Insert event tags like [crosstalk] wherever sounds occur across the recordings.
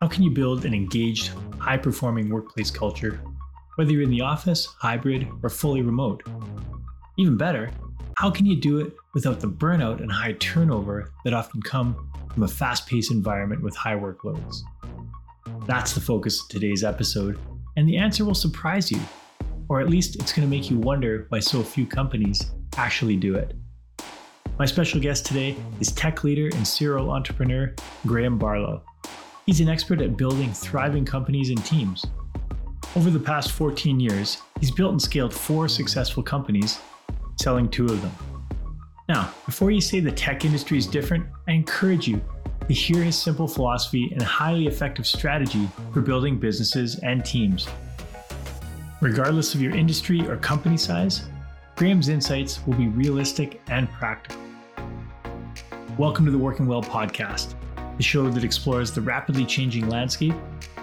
How can you build an engaged, high performing workplace culture, whether you're in the office, hybrid, or fully remote? Even better, how can you do it without the burnout and high turnover that often come from a fast paced environment with high workloads? That's the focus of today's episode, and the answer will surprise you, or at least it's going to make you wonder why so few companies actually do it. My special guest today is tech leader and serial entrepreneur Graeme Barlow. He's an expert at building thriving companies and teams. Over the past 14 years, he's built and scaled four successful companies, selling two of them. Now, before you say the tech industry is different, I encourage you to hear his simple philosophy and highly effective strategy for building businesses and teams. Regardless of your industry or company size, Graeme's insights will be realistic and practical. Welcome to the Working Well podcast, the show that explores the rapidly changing landscape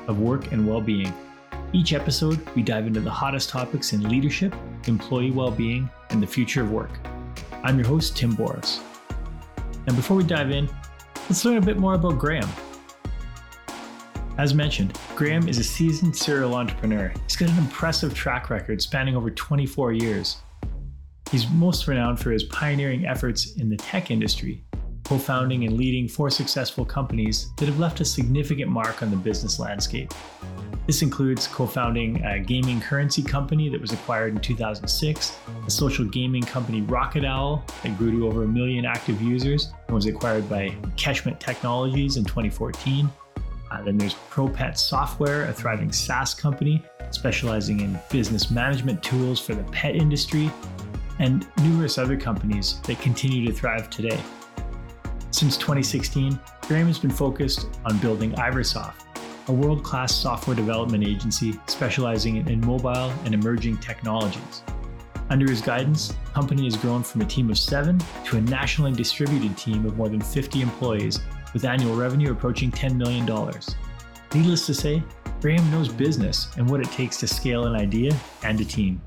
of work and well being. Each episode, we dive into the hottest topics in leadership, employee well being, and the future of work. I'm your host, Tim Boris. And before we dive in, let's learn a bit more about Graeme. As mentioned, Graeme is a seasoned serial entrepreneur. He's got an impressive track record spanning over 24 years. He's most renowned for his pioneering efforts in the tech industry, co founding and leading four successful companies that have left a significant mark on the business landscape. This includes co founding a gaming currency company that was acquired in 2006, a social gaming company Rocket Owl that grew to over a million active users and was acquired by Keshmet Technologies in 2014. Uh, then there's ProPet Software, a thriving SaaS company specializing in business management tools for the pet industry, and numerous other companies that continue to thrive today. Since 2016, Graeme has been focused on building Iversoft, a world class software development agency specializing in mobile and emerging technologies. Under his guidance, the company has grown from a team of seven to a nationally distributed team of more than 50 employees with annual revenue approaching $10 million. Needless to say, Graeme knows business and what it takes to scale an idea and a team.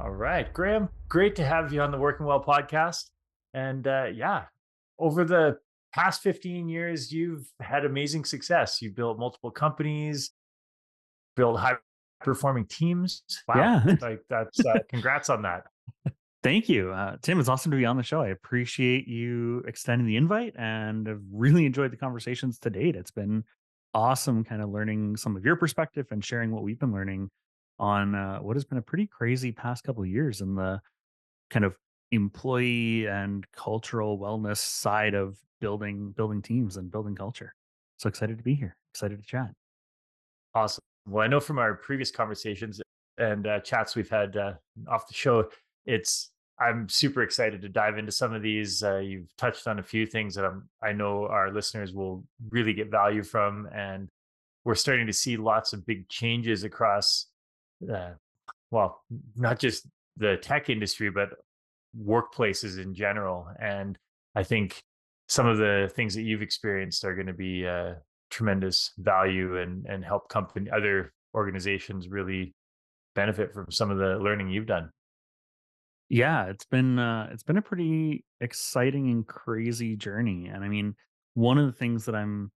All right, Graeme, great to have you on the Working Well podcast. And uh, yeah, over the past 15 years, you've had amazing success. You've built multiple companies, built high performing teams. Wow. Yeah. [laughs] like that's, uh, congrats on that. Thank you. Uh, Tim, it's awesome to be on the show. I appreciate you extending the invite and I've really enjoyed the conversations to date. It's been awesome kind of learning some of your perspective and sharing what we've been learning on uh, what has been a pretty crazy past couple of years in the kind of employee and cultural wellness side of building building teams and building culture. So excited to be here. Excited to chat. Awesome. Well, I know from our previous conversations and uh, chats we've had uh, off the show, it's I'm super excited to dive into some of these. Uh, you've touched on a few things that I'm, I know our listeners will really get value from, and we're starting to see lots of big changes across, uh, well, not just the tech industry, but workplaces in general. And I think some of the things that you've experienced are going to be uh, tremendous value and and help company other organizations really benefit from some of the learning you've done. Yeah, it's been uh, it's been a pretty exciting and crazy journey, and I mean, one of the things that I'm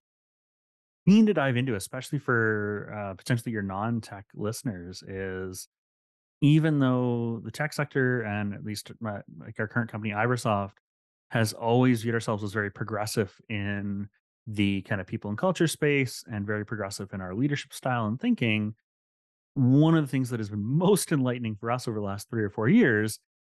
keen to dive into, especially for uh, potentially your non-tech listeners, is even though the tech sector and at least my, like our current company Iversoft has always viewed ourselves as very progressive in the kind of people and culture space and very progressive in our leadership style and thinking one of the things that has been [laughs] most enlightening for us over the last three or four years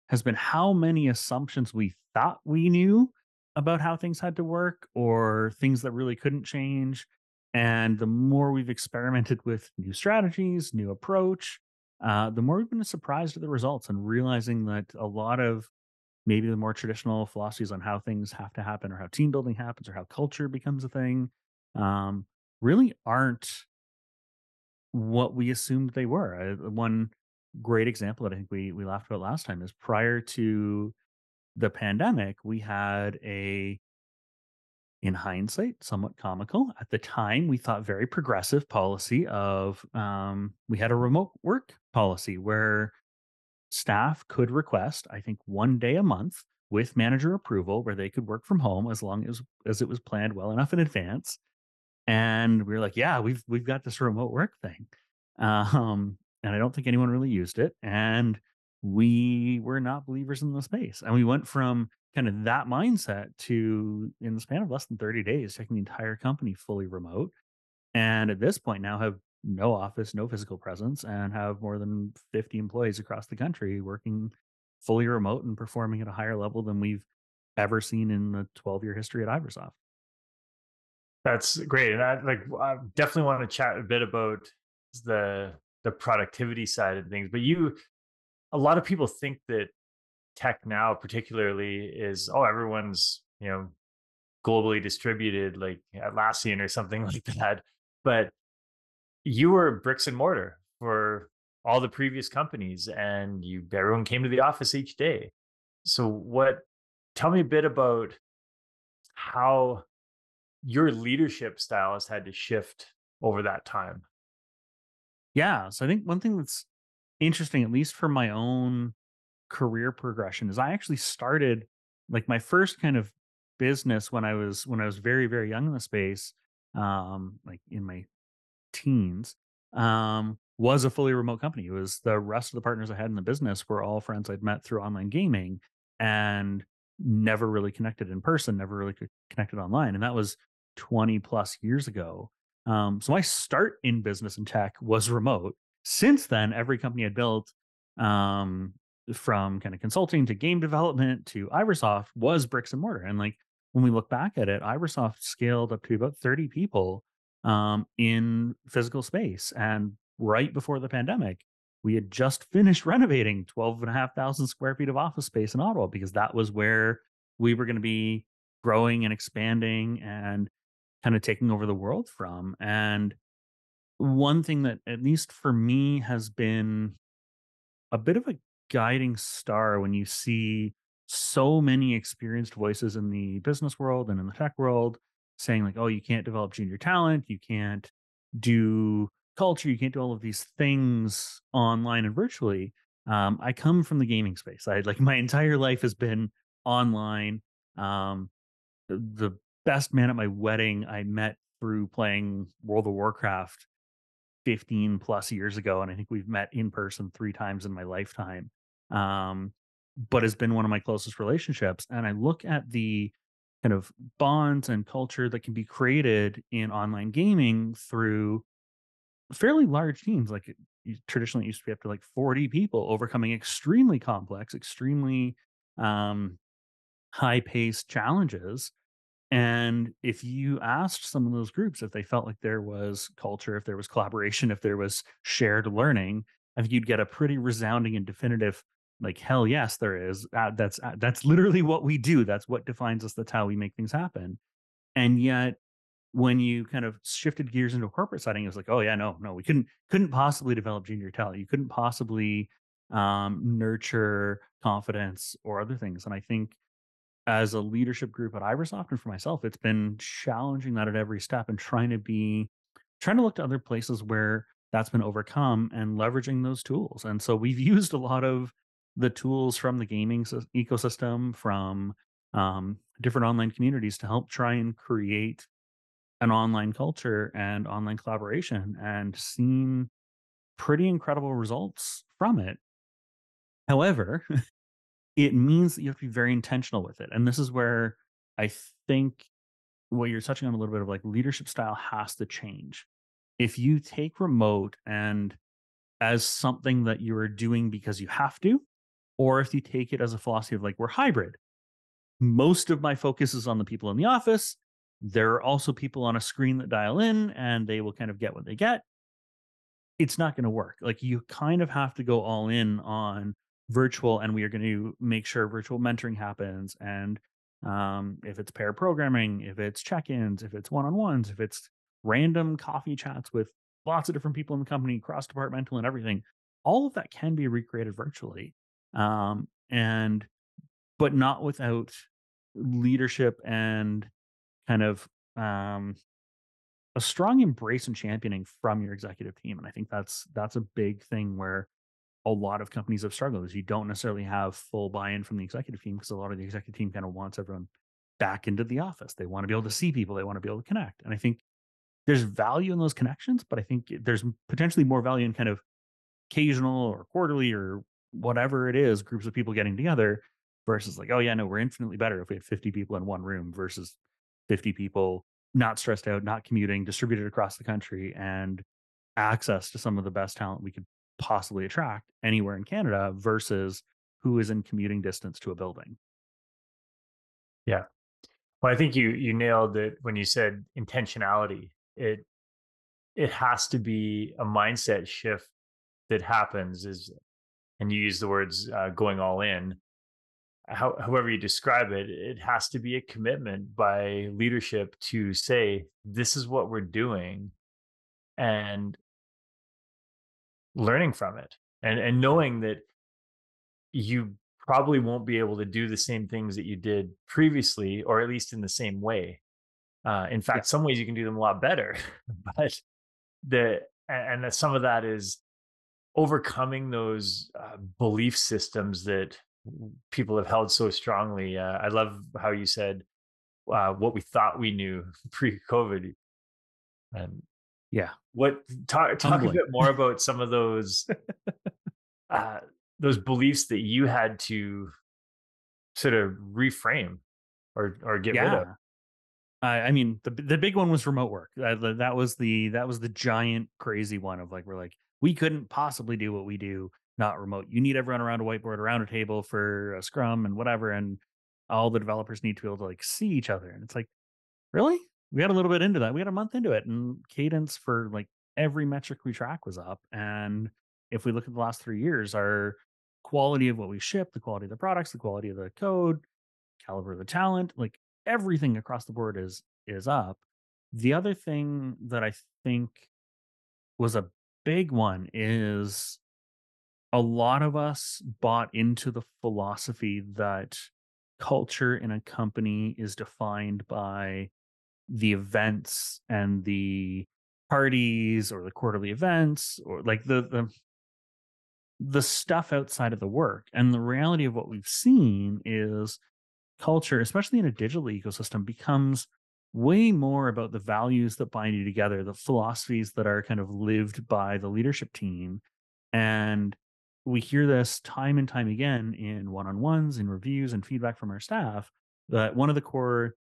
has been how many assumptions we thought we knew about how things had to work or things that really couldn't change. And the more we've experimented with new strategies new approach uh, the more we've been surprised at the results and realizing that a lot of maybe the more traditional philosophies on how things have to happen or how team building happens or how culture becomes a thing um, really aren't what we assumed they were. One great example that I think we we laughed about last time is prior to the pandemic, we had a in hindsight, somewhat comical. At the time, we thought very progressive policy of um, we had a remote work policy where staff could request, I think, one day a month with manager approval where they could work from home as long as as it was planned well enough in advance. And we were like, yeah, we've we've got this remote work thing. [laughs] Um, and I don't think anyone really used it. And we were not believers in the space. And we went from kind of that mindset to in the span of less than 30 days, taking the entire company fully remote. And at this point now have no office, no physical presence, and have more than 50 employees across the country working fully remote and performing at a higher level than we've ever seen in the 12 year history at Iversoft. That's great. And I like I definitely want to chat a bit about the the productivity side of things. But you a lot of people think that tech now particularly is oh everyone's, you know, globally distributed like Atlassian or something [laughs] like that. But you were bricks and mortar for all the previous companies and you everyone came to the office each day. So what tell me a bit about how your leadership style has had to shift over that time. Yeah. So I think one thing that's interesting, at least for my own career progression, is I actually started like my first kind of business when I was when I was very, very young in the space, um, like in my teens, um, was a fully remote company. It was the rest of the partners I had in the business were all friends I'd met through online gaming and never really connected in person, never really connected online. And that was 20 plus years ago. Um, so my start in business and tech was remote. Since then, every company I built, um, from kind of consulting to game development to Iversoft, was bricks and mortar. And like when we look back at it, Iversoft scaled up to about 30 people um, in physical space. And right before the pandemic, we had just finished [laughs] renovating 12 and a half thousand square feet of office space in Ottawa because that was where we were going to be growing and expanding and kind of taking over the world from. And one thing that, at least for me, has been a bit of a guiding star when you see so many experienced voices in the business world and in the tech world saying, like, oh, you can't develop junior talent, you can't do culture, you can't do all of these things online and virtually. Um, I come from the gaming space. I like [laughs] my entire life has been online. Um, the best man at my wedding I met through playing World of Warcraft 15 plus years ago. And I think we've met in person three times in my lifetime. Um, but has been one of my closest relationships. And I look at the kind of bonds and culture that can be created in online gaming through fairly large teams. Like it traditionally used to be up to like 40 people overcoming extremely complex, extremely um, high paced challenges and if you asked some of those groups if they felt like there was culture, if there was collaboration, if there was shared learning, I think you'd get a pretty resounding and definitive, like hell yes, there is. Uh, that's uh, that's literally what we do. That's what defines us. That's how we make things happen. And yet, when you kind of shifted gears into a corporate setting, it was like, oh yeah, no, no, we couldn't couldn't possibly develop junior talent. You couldn't possibly um, nurture confidence or other things. And I think as a leadership group at Iversoft and for myself, it's been challenging that at every step and trying to be trying to look to other places where that's been overcome and leveraging those tools. And so we've [laughs] used a lot of the tools from the gaming ecosystem, from um, different online communities to help try and create an online culture and online collaboration and seen pretty incredible results from it. However, [laughs] it means that you have to be very intentional with it. And this is where I think what you're touching on a little bit of like leadership style has to change. If you take remote and as something that you are doing because you have to, or if you take it as a philosophy of like, we're hybrid. Most of my focus is on the people in the office. There are also people on a screen that dial in and they will kind of get what they get. It's not going to work. Like you kind of have to go all in on virtual and we are going to make sure virtual mentoring happens and um, if it's pair programming if it's check-ins if it's one-on-ones if it's random coffee chats with lots of different people in the company cross departmental and everything all of that can be recreated virtually um, and but not without leadership and kind of um, a strong embrace and championing from your executive team and i think that's that's a big thing where a lot of companies have struggled is you don't necessarily have full buy-in from the executive team because a lot of the executive team kind of wants everyone back into the office. They want to be able to see people. They want to be able to connect. And I think there's value in those connections, but I think there's potentially more value in kind of occasional or quarterly or whatever it is, groups of people getting together versus like, oh yeah, no, we're infinitely better if we have 50 people in one room versus 50 people not stressed out, not commuting, distributed across the country, and access to some of the best talent we could possibly attract anywhere in Canada versus who is in commuting distance to a building. Yeah. Well, I think you you nailed it when you said intentionality. It it has to be a mindset shift that happens is and you use the words uh, going all in how, however you describe it, it has to be a commitment by leadership to say, this is what we're doing and learning from it and, and knowing that you probably won't be able to do the same things that you did previously, or at least in the same way. Uh, in fact, yeah. some ways you can do them a lot better, [laughs] but the, and, and some of that is overcoming those uh, belief systems that people have held so strongly. Uh, I love how you said uh, what we thought we knew [laughs] pre-COVID. And yeah, what talk talk a bit more about some of those [laughs] uh, those beliefs that you had to sort of reframe or or get yeah. rid of. I mean, the the big one was remote work. That, that was the that was the giant crazy one of like we're like we couldn't possibly do what we do not remote. You need everyone around a whiteboard, around a table for a scrum and whatever. And all the developers need to be able to like see each other. And it's like, really? We got a little bit into that. We got a month into it. And cadence for like every metric we track was up. And if we look at the last three years, our quality of what we ship, the quality of the products, the quality of the code, caliber of the talent, like everything across the board is is up. The other thing that I think was a big one is a lot of us bought into the philosophy that culture in a company is defined by the events and the parties or the quarterly events or like the the the stuff outside of the work. And the reality of what we've seen is culture especially in a digital ecosystem becomes way more about the values that bind you together the philosophies that are kind of lived by the leadership team and we hear this time and time again in one-on-ones in reviews and feedback from our staff that one of the core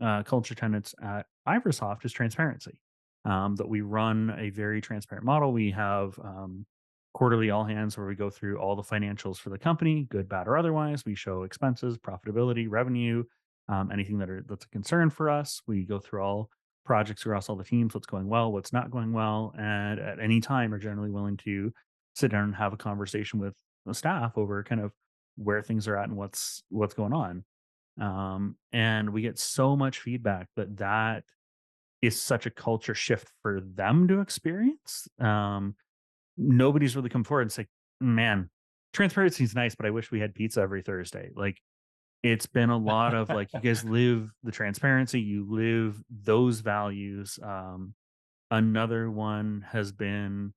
uh, culture tenets at iversoft is transparency um, that we run a very transparent model. We have um, quarterly all hands where we go through all the financials for the company good bad or otherwise. We show expenses profitability revenue um, anything that are that's a concern for us. We go through all projects across all the teams what's going well what's not going well and at any time are generally willing to sit down and have a conversation with the staff over kind of where things are at and what's what's going on. Um, and we get so much feedback that that is such a culture shift for them to experience um, nobody's really come forward and say man transparency is nice but i wish we had pizza every thursday. Like it's been a [laughs] lot of like you guys live the transparency you live those values um, another one has been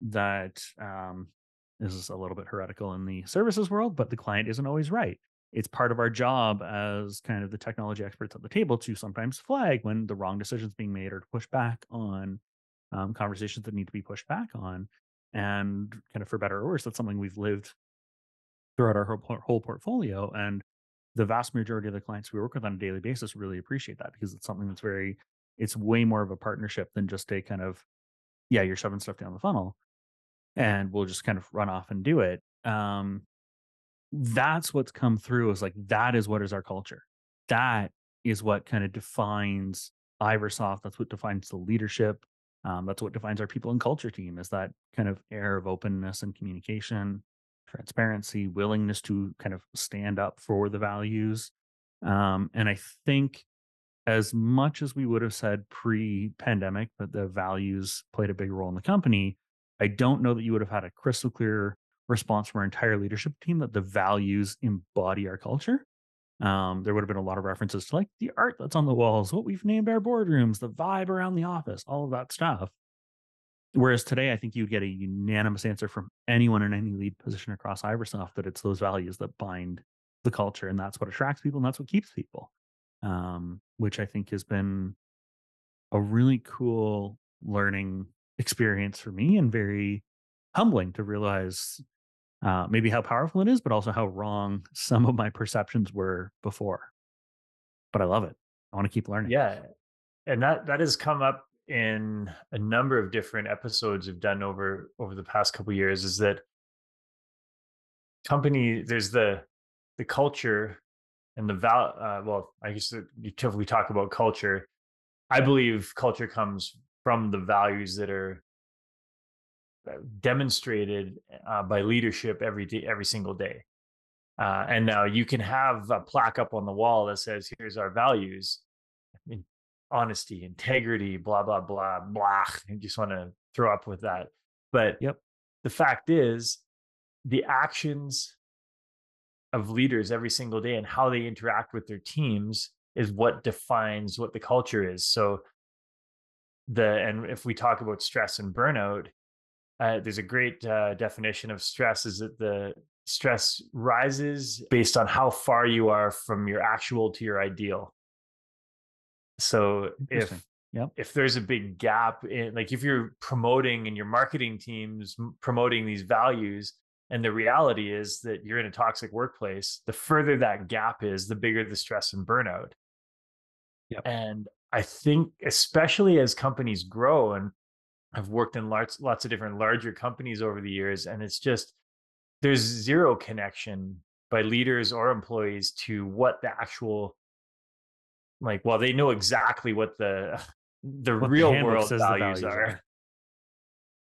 that um, this is a little bit heretical in the services world, but the client isn't always right. It's part of our job as kind of the technology experts at the table to sometimes flag when the wrong decisions being made or to push back on um, conversations that need to be pushed back on. And kind of for better or worse, that's something we've lived throughout our whole, whole portfolio. And the vast majority of the clients we work with on a daily basis really appreciate that because it's something that's very, it's way more of a partnership than just a kind of, yeah, you're shoving stuff down the funnel and we'll just kind of run off and do it. Um, that's what's come through is like that is what is our culture. That is what kind of defines Iversoft. That's what defines the leadership. Um, that's what defines our people and culture team is that kind of air of openness and communication, transparency, willingness to kind of stand up for the values. Um, and I think as much as we would have said pre-pandemic that the values played a big role in the company, I don't know that you would have had a crystal clear response from our entire leadership team that the values embody our culture. Um, there would have been a lot of references to like the art that's on the walls, what we've named our boardrooms, the vibe around the office, all of that stuff. Whereas today, I think you'd get a unanimous answer from anyone in any lead position across Iversoft that it's those values that bind the culture, and that's what attracts people, and that's what keeps people. Um, which I think has been a really cool learning experience for me and very humbling to realize uh, maybe how powerful it is, but also how wrong [laughs] some of my perceptions were before. But I love it. I want to keep learning. Yeah. And that that has come up in a number of different episodes we've done over over the past couple years is that company there's the the culture and the val uh, well i guess you typically talk about culture. I believe culture comes from the values that are uh, demonstrated uh, by leadership every day every single day. Uh, and now you can have a plaque up on the wall that says here's our values. I mean, honesty integrity blah blah blah blah i just want to throw up with that but Yep. the fact is the actions of leaders every single day and how they interact with their teams is what defines what the culture is. So the and if we talk about stress and burnout, uh, there's a great uh, definition of stress is that the stress rises based on how far you are from your actual to your ideal. So if Yep. if there's a big gap in like if you're promoting and your marketing teams promoting these values and the reality is that you're in a toxic workplace the further that gap is the bigger the stress and burnout Yep. and i think especially as companies grow and i've worked in lots lots of different larger companies over the years and it's just there's zero connection by leaders or employees to what the actual like well they know exactly what the [laughs] the What real handbook world the values, values are are.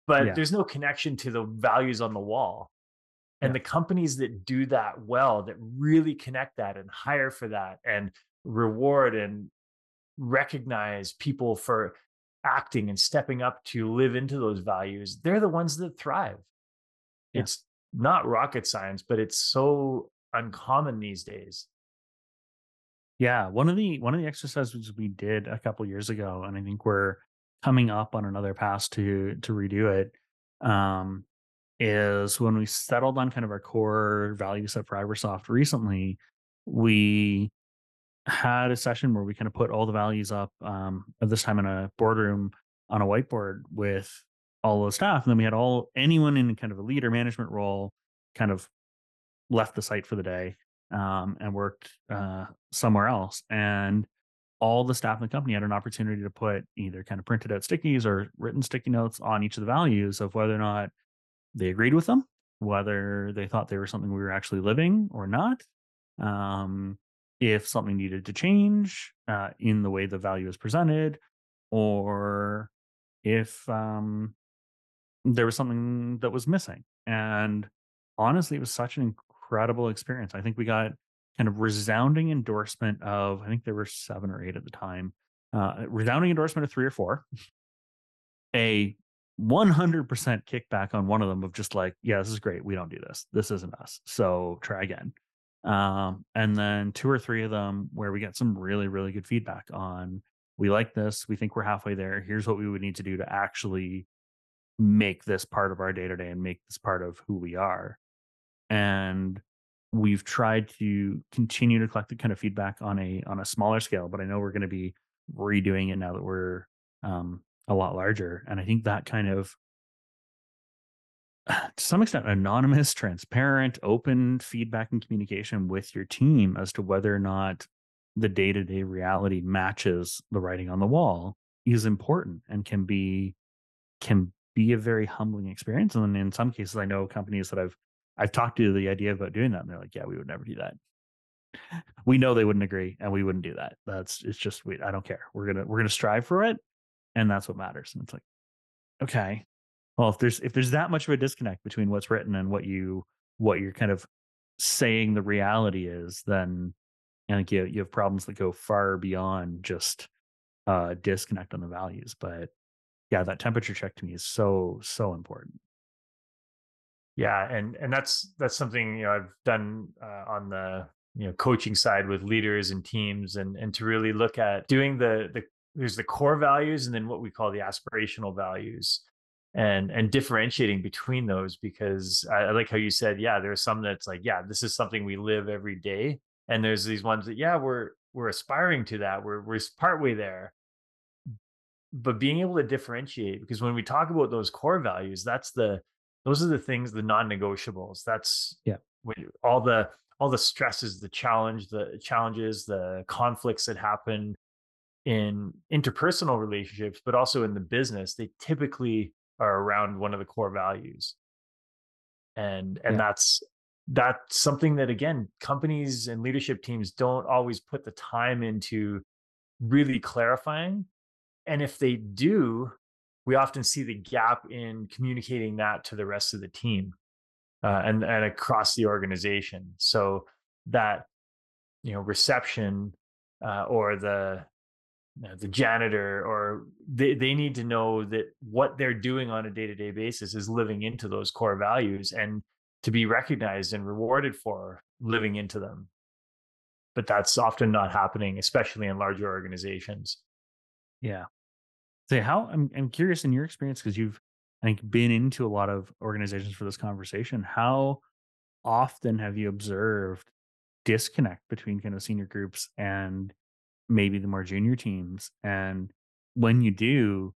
but Yeah. there's no connection to the values on the wall and Yeah. the companies that do that well that really connect that and hire for that and reward and recognize people for acting and stepping up to live into those values they're the ones that thrive Yeah. it's not rocket science but it's so uncommon these days Yeah, one of the one of the exercises we did a couple years ago, and I think we're coming up on another pass to to redo it. Um, is when we settled on kind of our core value set for Iversoft recently, we had a session where we kind of put all the values up um at this time in a boardroom on a whiteboard with all the staff. And then we had all anyone in kind of a leader management role kind of left the site for the day um, and worked uh, somewhere else. And all the staff in the company had an opportunity to put either kind of printed out stickies or written sticky notes on each of the values of whether or not they agreed with them, whether they thought they were something we were actually living or not, um, if something needed to change uh, in the way the value is presented, or if um, there was something that was missing. And honestly, it was such an incredible experience. I think we got kind of resounding endorsement of, I think there were seven or eight at the time, uh, resounding endorsement of three or four, a 100% kickback on one of them of just like, yeah, this is great. We don't do this. This isn't us. So try again. Um, and then two or three of them where we get some really, really good feedback on, we like this. We think we're halfway there. Here's what we would need to do to actually make this part of our day to day and make this part of who we are. And we've tried to continue to collect the kind of feedback on a on a smaller scale, but I know we're going to be redoing it now that we're um, a lot larger. And I think that kind of [sighs] to some extent anonymous, transparent, open feedback and communication with your team as to whether or not the day-to-day reality matches the writing on the wall is important and can be can be a very humbling experience. And in some cases, I know companies that I've I've talked to the idea about doing that, and they're like, "Yeah, we would never do that. We know they wouldn't agree, and we wouldn't do that. That's it's just we. I don't care. We're gonna we're gonna strive for it, and that's what matters." And it's like, okay, well, if there's if there's that much of a disconnect between what's written and what you what you're kind of saying the reality is, then I think you you have problems that go far beyond just uh disconnect on the values. But yeah, that temperature check to me is so so important. Yeah, and and that's that's something you know I've done uh, on the you know coaching side with leaders and teams, and and to really look at doing the the there's the core values and then what we call the aspirational values, and and differentiating between those because I, I like how you said yeah there's some that's like yeah this is something we live every day, and there's these ones that yeah we're we're aspiring to that we're we're partway there, but being able to differentiate because when we talk about those core values that's the those are the things the non-negotiables that's Yeah. when all the all the stresses the challenge the challenges the conflicts that happen in interpersonal relationships but also in the business they typically are around one of the core values and and Yeah. that's that's something that again companies and leadership teams don't always put the time into really clarifying and if they do we often see the gap in communicating that to the rest of the team uh, and and across the organization. So that you know reception uh, or the you know, the janitor or they, they need to know that what they're doing on a day-to-day basis is living into those core values and to be recognized and rewarded for living into them. But that's often not happening especially in larger organizations. Yeah. Say how I'm I'm curious in your experience because you've I think been into a lot of organizations for this conversation. How often have you observed disconnect between kind of senior groups and maybe the more junior teams? And when you do,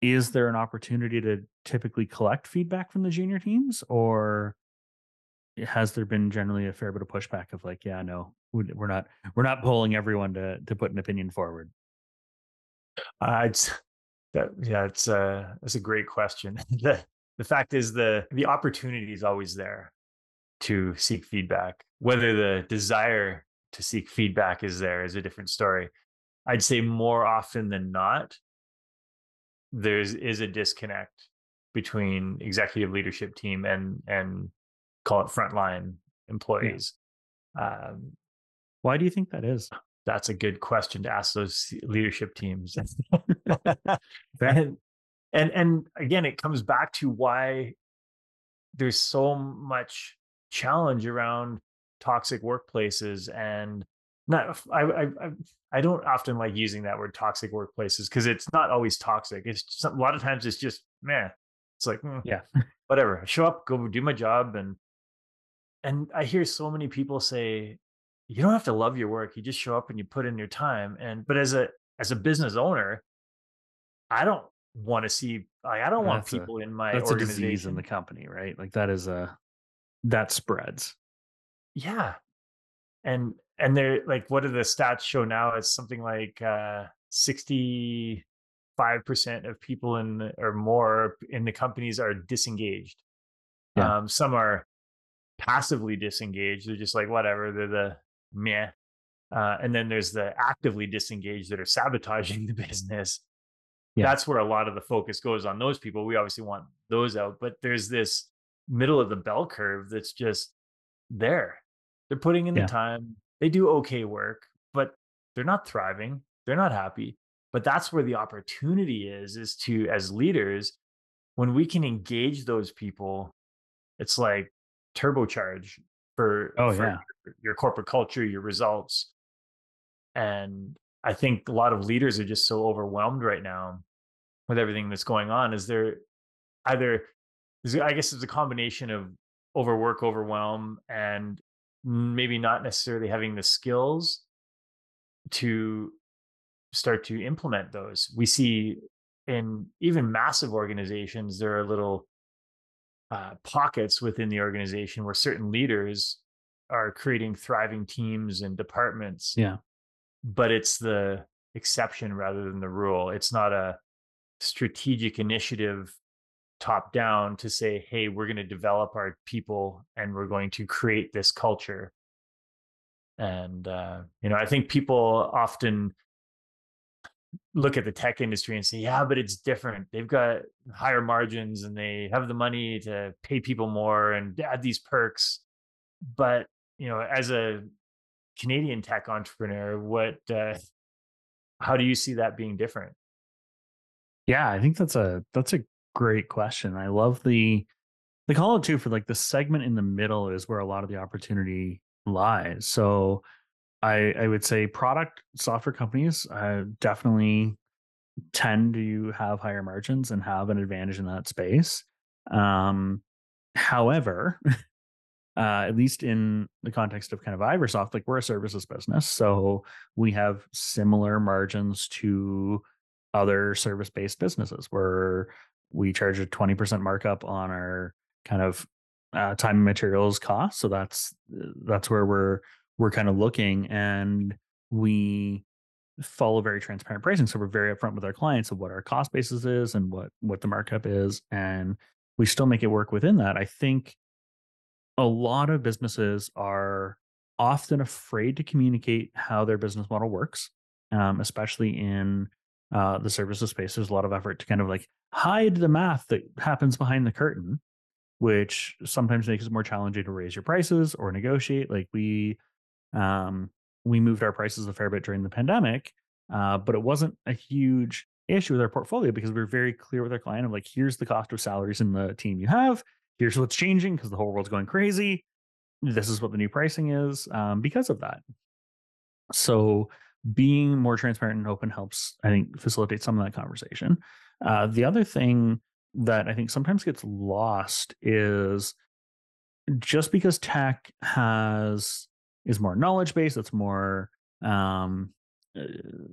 is there an opportunity to typically collect feedback from the junior teams or has there been generally a fair bit of pushback of like, yeah, no, we- we're not we're not polling everyone to to put an opinion forward? It's that yeah, it's uh that's a great question. [laughs] the the fact is the the opportunity is always there to seek feedback. Whether the desire to seek feedback is there is a different story. I'd say more often than not, there's is a disconnect between executive leadership team and and call it frontline employees. Um, Why do you think that is? That's a good question to ask those leadership teams. [laughs] [laughs] And, and and again, it comes back to why there's so much challenge around toxic workplaces and not I I I, don't often like using that word toxic workplaces because it's not always toxic. It's just, a lot of times it's just man. It's like mm, Yeah. whatever. I show up, go do my job, and and I hear so many people say you don't have to love your work. You just show up and you put in your time. And but as a as a business owner, I don't want to see like I don't want That's a- people in my That's a disease in the company, right? Like that is a that spreads. yeah. And and they're like what do the stats show now? It's something like uh 65% of people in the, or more in the companies are disengaged. Yeah. Um some are passively disengaged. They're just like whatever, they're the meh. Uh, and then there's the actively disengaged that are sabotaging [laughs] the business. Yeah. That's where a lot of the focus goes on those people. We obviously want those out, but there's this middle of the bell curve that's just there. They're putting in Yeah. the time. They do okay work, but they're not thriving. They're not happy. But that's where the opportunity is, is to, as leaders, when we can engage those people, it's like turbocharge for, Oh, for yeah. your, your corporate culture, your results. And I think a lot of leaders are just so overwhelmed right now with everything that's going on. Is there either, I guess it's a combination of overwork, overwhelm, and maybe not necessarily having the skills to start to implement those. We see in even massive organizations, there are little uh, pockets within the organization where certain leaders are creating thriving teams and departments Yeah. but it's the exception rather than the rule. It's not a strategic initiative top down to say, hey, we're going to develop our people and we're going to create this culture. And, uh, you know, I think people often look at the tech industry and say, yeah, but it's different. They've got higher margins and they have the money to pay people more and add these perks. But, you know, as a Canadian tech entrepreneur, what uh, how do you see that being different? Yeah, I think that's a that's a great question. I love the they call it too for like the segment in the middle is where a lot of the opportunity lies. So I I would say product software companies uh, definitely tend to have higher margins and have an advantage in that space. Um, however, [laughs] uh, at least in the context of kind of Iversoft, like we're a services business, so we have similar margins to other service based businesses where we charge a 20% markup on our kind of uh, time and materials costs. So that's that's where we're we're kind of looking and we follow very transparent pricing. So we're very upfront with our clients of what our cost basis is and what what the markup is. And we still make it work within that. I think a lot of businesses are often afraid to communicate how their business model works, um, especially in uh, the services space. There's a lot of effort to kind of like hide the math that happens behind the curtain, which sometimes makes it more challenging to raise your prices or negotiate. Like we, um, we moved our prices a fair bit during the pandemic, uh, but it wasn't a huge issue with our portfolio because we were very clear with our client of like, here's the cost of salaries in the team you have. Here's what's changing because the whole world's going crazy. This is what the new pricing is um, because of that. So being more transparent and open helps, I think, facilitate some of that conversation. Uh, the other thing that I think sometimes gets lost is just because tech has is more knowledge based, it's more um, uh,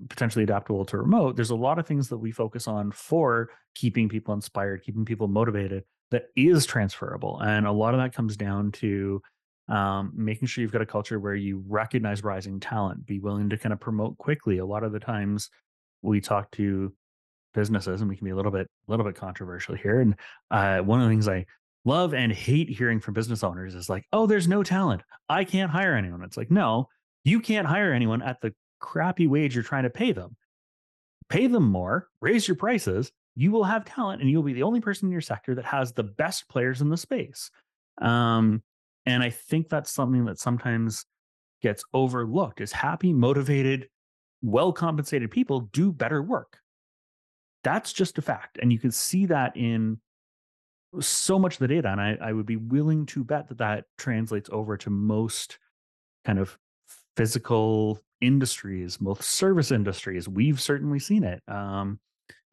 potentially adaptable to remote. There's a lot of things that we focus on for keeping people inspired, keeping people motivated that is transferable, and a lot of that comes down to um, making sure you've got a culture where you recognize rising talent, be willing to kind of promote quickly. A lot of the times we talk to businesses, and we can be a little bit, a little bit controversial here. And uh, one of the things I love and hate hearing from business owners is like, "Oh, there's no talent. I can't hire anyone." It's like, no, you can't hire anyone at the crappy wage you're trying to pay them. Pay them more, raise your prices. You will have talent, and you'll be the only person in your sector that has the best players in the space. Um, and I think that's something that sometimes gets overlooked is happy, motivated, well compensated people do better work. That's just a fact. And you can see that in so much of the data. And I, I would be willing to bet that that translates over to most kind of physical industries, most service industries. We've certainly seen it. Um,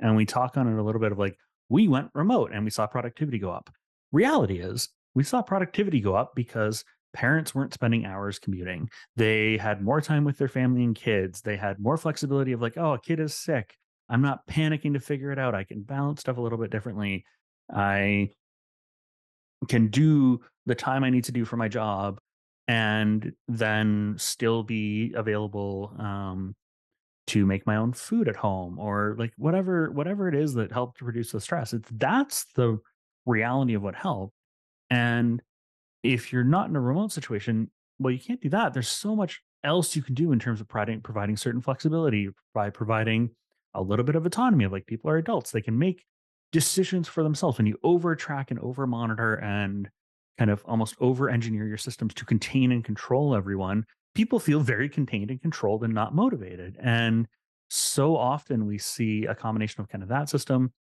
and we talk on it a little bit of like, we went remote and we saw productivity go up. Reality is, we saw productivity go up because parents weren't spending hours commuting. They had more time with their family and kids. They had more flexibility of like, oh, a kid is sick. I'm not panicking to figure it out. I can balance stuff a little bit differently. I can do the time I need to do for my job and then still be available um, to make my own food at home or like whatever whatever it is that helped to reduce the stress. It's that's the reality of what helped and if you're not in a remote situation, well, you can't do that. There's so much else you can do in terms of providing providing certain flexibility by providing a little bit of autonomy. Like people are adults, they can make decisions for themselves. When you over track and over monitor and kind of almost over engineer your systems to contain and control everyone, people feel very contained and controlled and not motivated. And so often we see a combination of kind of that system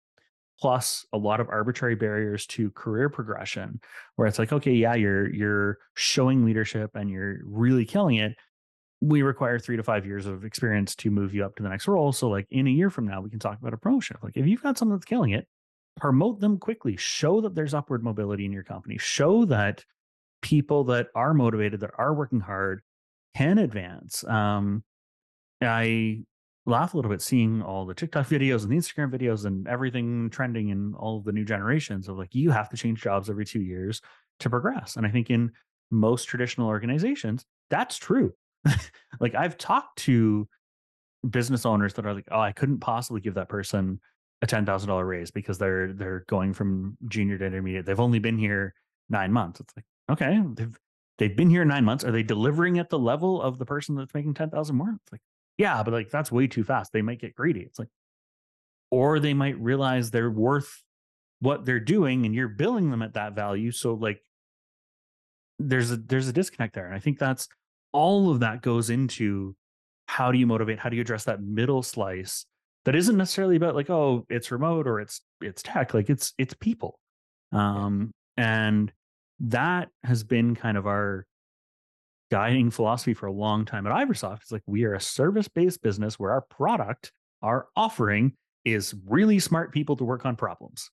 plus a lot of arbitrary barriers to career progression where it's like okay yeah you're you're showing leadership and you're really killing it we require three to five years of experience to move you up to the next role so like in a year from now we can talk about a promotion like if you've got someone that's killing it promote them quickly show that there's upward mobility in your company show that people that are motivated that are working hard can advance um, i laugh a little bit seeing all the TikTok [laughs] videos and the Instagram videos and everything trending in all of the new generations of like you have to change jobs every two years to progress. And I think in most traditional organizations, that's true. [laughs] like I've talked to business owners that are like, oh, I couldn't possibly give that person a ten thousand dollar raise because they're they're going from junior to intermediate. They've only been here nine months. It's like, okay, they've they've been here nine months. Are they delivering at the level of the person that's making ten thousand more? It's like, yeah, but like that's way too fast. They might get greedy. It's like, or they might realize they're worth what they're doing and you're billing them at that value. So like there's a there's a disconnect there. And I think that's all of that goes into how do you motivate? How do you address that middle slice that isn't necessarily about like, oh, it's remote or it's it's tech. Like it's it's people. Um and that has been kind of our guiding philosophy for a long time at Iversoft. It's like we are a service based business where our product, our offering is really smart people to work on problems.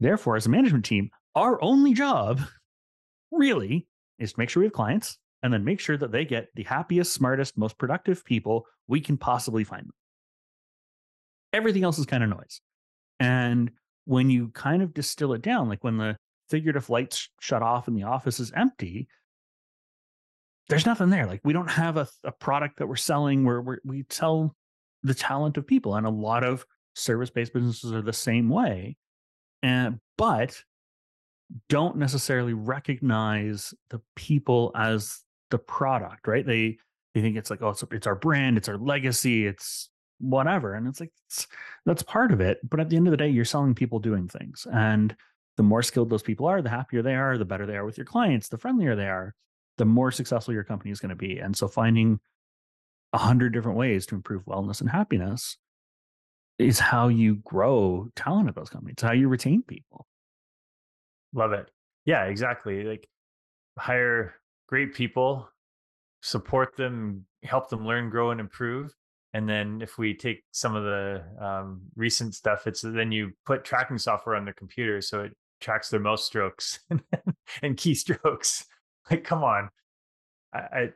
Therefore, as a management team, our only job really is to make sure we have clients and then make sure that they get the happiest, smartest, most productive people we can possibly find them. Everything else is kind of noise. And when you kind of distill it down, like when the figurative lights shut off and the office is empty, there's nothing there. Like we don't have a, a product that we're selling where we're, we sell the talent of people. And a lot of service based businesses are the same way. And, but don't necessarily recognize the people as the product, right? They, they think it's like, oh, it's, it's our brand, it's our legacy, it's whatever. And it's like, it's, that's part of it. But at the end of the day, you're selling people doing things. And the more skilled those people are, the happier they are, the better they are with your clients, the friendlier they are, the more successful your company is going to be. And so finding a hundred different ways to improve wellness and happiness is how you grow talent at those companies. It's how you retain people. Love it. Yeah, exactly. Like hire great people, support them, help them learn, grow, and improve. And then if we take some of the um, recent stuff, it's then you put tracking software on the computer so it tracks their mouse strokes [laughs] and keystrokes. [laughs] Like, come on. I, I,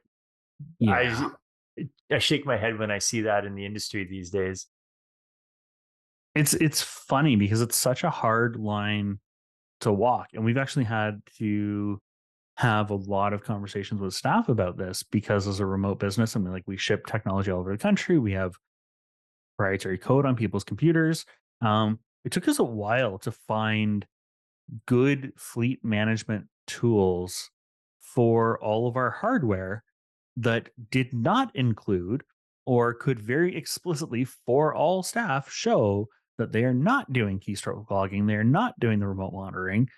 yeah. I I shake my head when I see that in the industry these days. It's it's funny because it's such a hard line to walk. And we've actually had to have a lot of conversations with staff about this because as a remote business, I mean, like we ship technology all over the country. We have proprietary code on people's computers. Um, it took us a while to find good fleet management tools for all of our hardware that did not include or could very explicitly for all staff show that they are not doing keystroke logging, they are not doing the remote monitoring,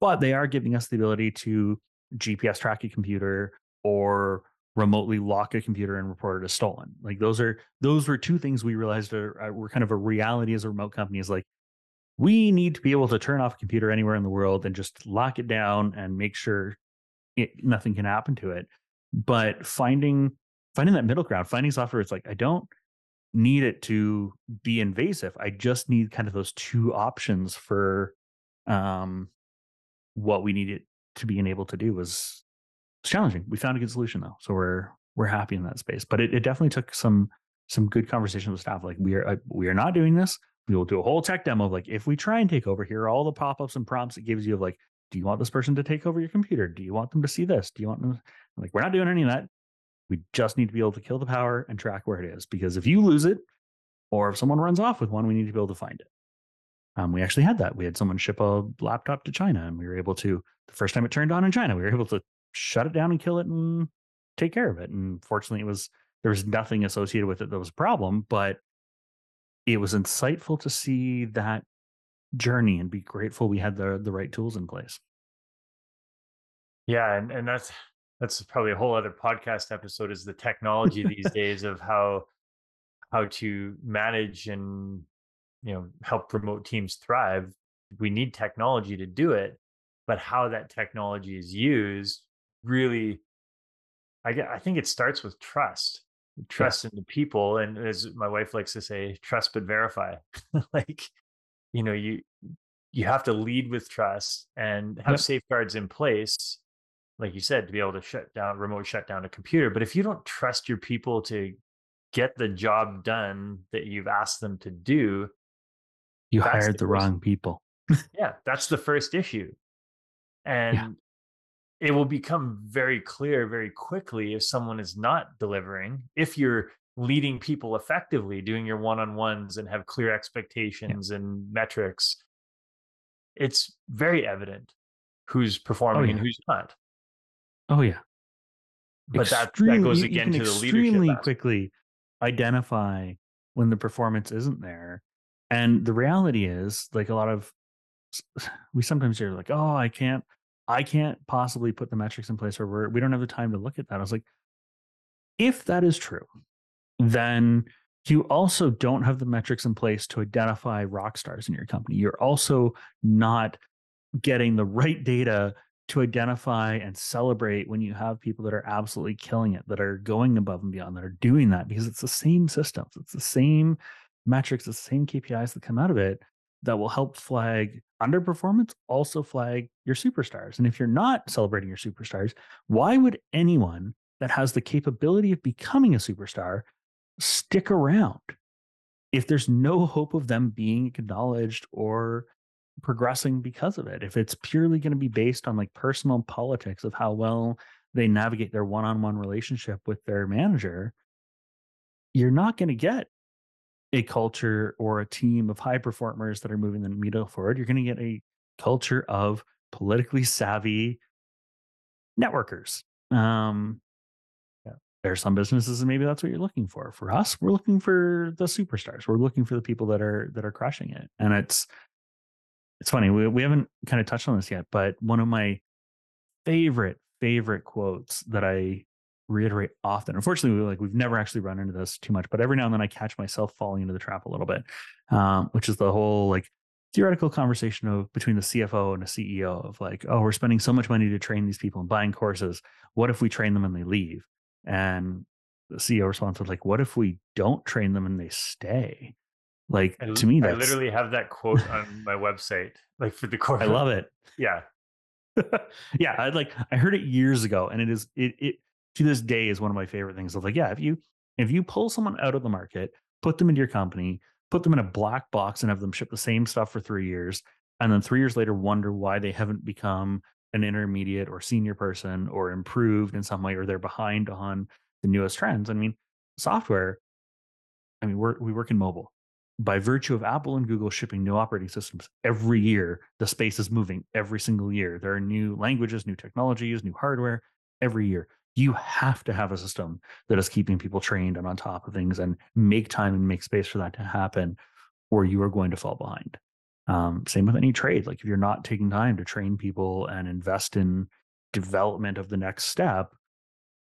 but they are giving us the ability to GPS track a computer or remotely lock a computer and report it as stolen. Like those are those were two things we realized are, were kind of a reality as a remote company. Is like we need to be able to turn off a computer anywhere in the world and just lock it down and make sure it, nothing can happen to it. But finding finding that middle ground, finding software, it's like I don't need it to be invasive. I just need kind of those two options for um, what we need it to be able to do was challenging. We found a good solution though, so we're we're happy in that space. But it, it definitely took some some good conversations with staff. Like we are uh, we are not doing this. We will do a whole tech demo of like if we try and take over here, all the pop ups and prompts it gives you of like, do you want this person to take over your computer? Do you want them to see this? Do you want them? Like we're not doing any of that. We just need to be able to kill the power and track where it is. Because if you lose it, or if someone runs off with one, we need to be able to find it. Um, we actually had that. We had someone ship a laptop to China, and we were able to. The first time it turned on in China, we were able to shut it down and kill it and take care of it. And fortunately, it was there was nothing associated with it that was a problem, but it was insightful to see that journey and be grateful we had the the right tools in place. Yeah, and and that's that's probably a whole other podcast episode is the [laughs] technology these days of how how to manage and you know help remote teams thrive we need technology to do it but how that technology is used really i get i think it starts with trust trust yeah. in the people and as my wife likes to say trust but verify [laughs] like you know you you have to lead with trust and have safeguards in place like you said, to be able to shut down, remote shut down a computer. But if you don't trust your people to get the job done that you've asked them to do, you hired the, the wrong people. yeah, that's the first issue. And yeah. it will become very clear very quickly if someone is not delivering, if you're leading people effectively, doing your one on ones and have clear expectations yeah. and metrics, it's very evident who's oh, performing oh, yeah. and who's not. Oh yeah. But that, that goes again to the extremely leadership quickly identify when the performance isn't there. And the reality is, like a lot of we sometimes hear like, oh, I can't, I can't possibly put the metrics in place where we're we don't have the time to look at that. I was like, if that is true, then you also don't have the metrics in place to identify rock stars in your company. You're also not getting the right data to identify and celebrate when you have people that are absolutely killing it, that are going above and beyond, that are doing that because it's the same systems, it's the same metrics, the same KPIs that come out of it that will help flag underperformance, also flag your superstars. And if you're not celebrating your superstars, why would anyone that has the capability of becoming a superstar stick around? if there's no hope of them being acknowledged or progressing because of it, if it's purely going to be based on like personal politics of how well they navigate their one-on-one relationship with their manager, you're not going to get a culture or a team of high performers that are moving the needle forward. You're going to get a culture of politically savvy networkers. Um, yeah. There are some businesses, and maybe that's what you're looking for. For us, we're looking for the superstars. We're looking for the people that are that are crushing it. And it's it's funny we we haven't kind of touched on this yet, but one of my favorite favorite quotes that I reiterate often. Unfortunately, we like we've never actually run into this too much, but every now and then I catch myself falling into the trap a little bit, um, which is the whole like theoretical conversation of between the CFO and a CEO of like, oh, we're spending so much money to train these people and buying courses. What if we train them and they leave? And the CEO responds with like, what if we don't train them and they stay? Like I, to me, I literally have that quote on my website, like for the course. I love it. Yeah, [laughs] yeah, I like I heard it years ago, and it is it it to this day is one of my favorite things. Of like, yeah, if you if you pull someone out of the market, put them into your company, put them in a black box, and have them ship the same stuff for three years, and then three years later wonder why they haven't become an intermediate or senior person or improved in some way, or they're behind on the newest trends. I mean, software. I mean, we're we work in mobile by virtue of Apple and Google shipping new operating systems every year, the space is moving every single year. There are new languages, new technologies, new hardware every year. You have to have a system that is keeping people trained and on top of things and make time and make space for that to happen, or you are going to fall behind. Um, same with any trade. Like if you're not taking time to train people and invest in development of the next step,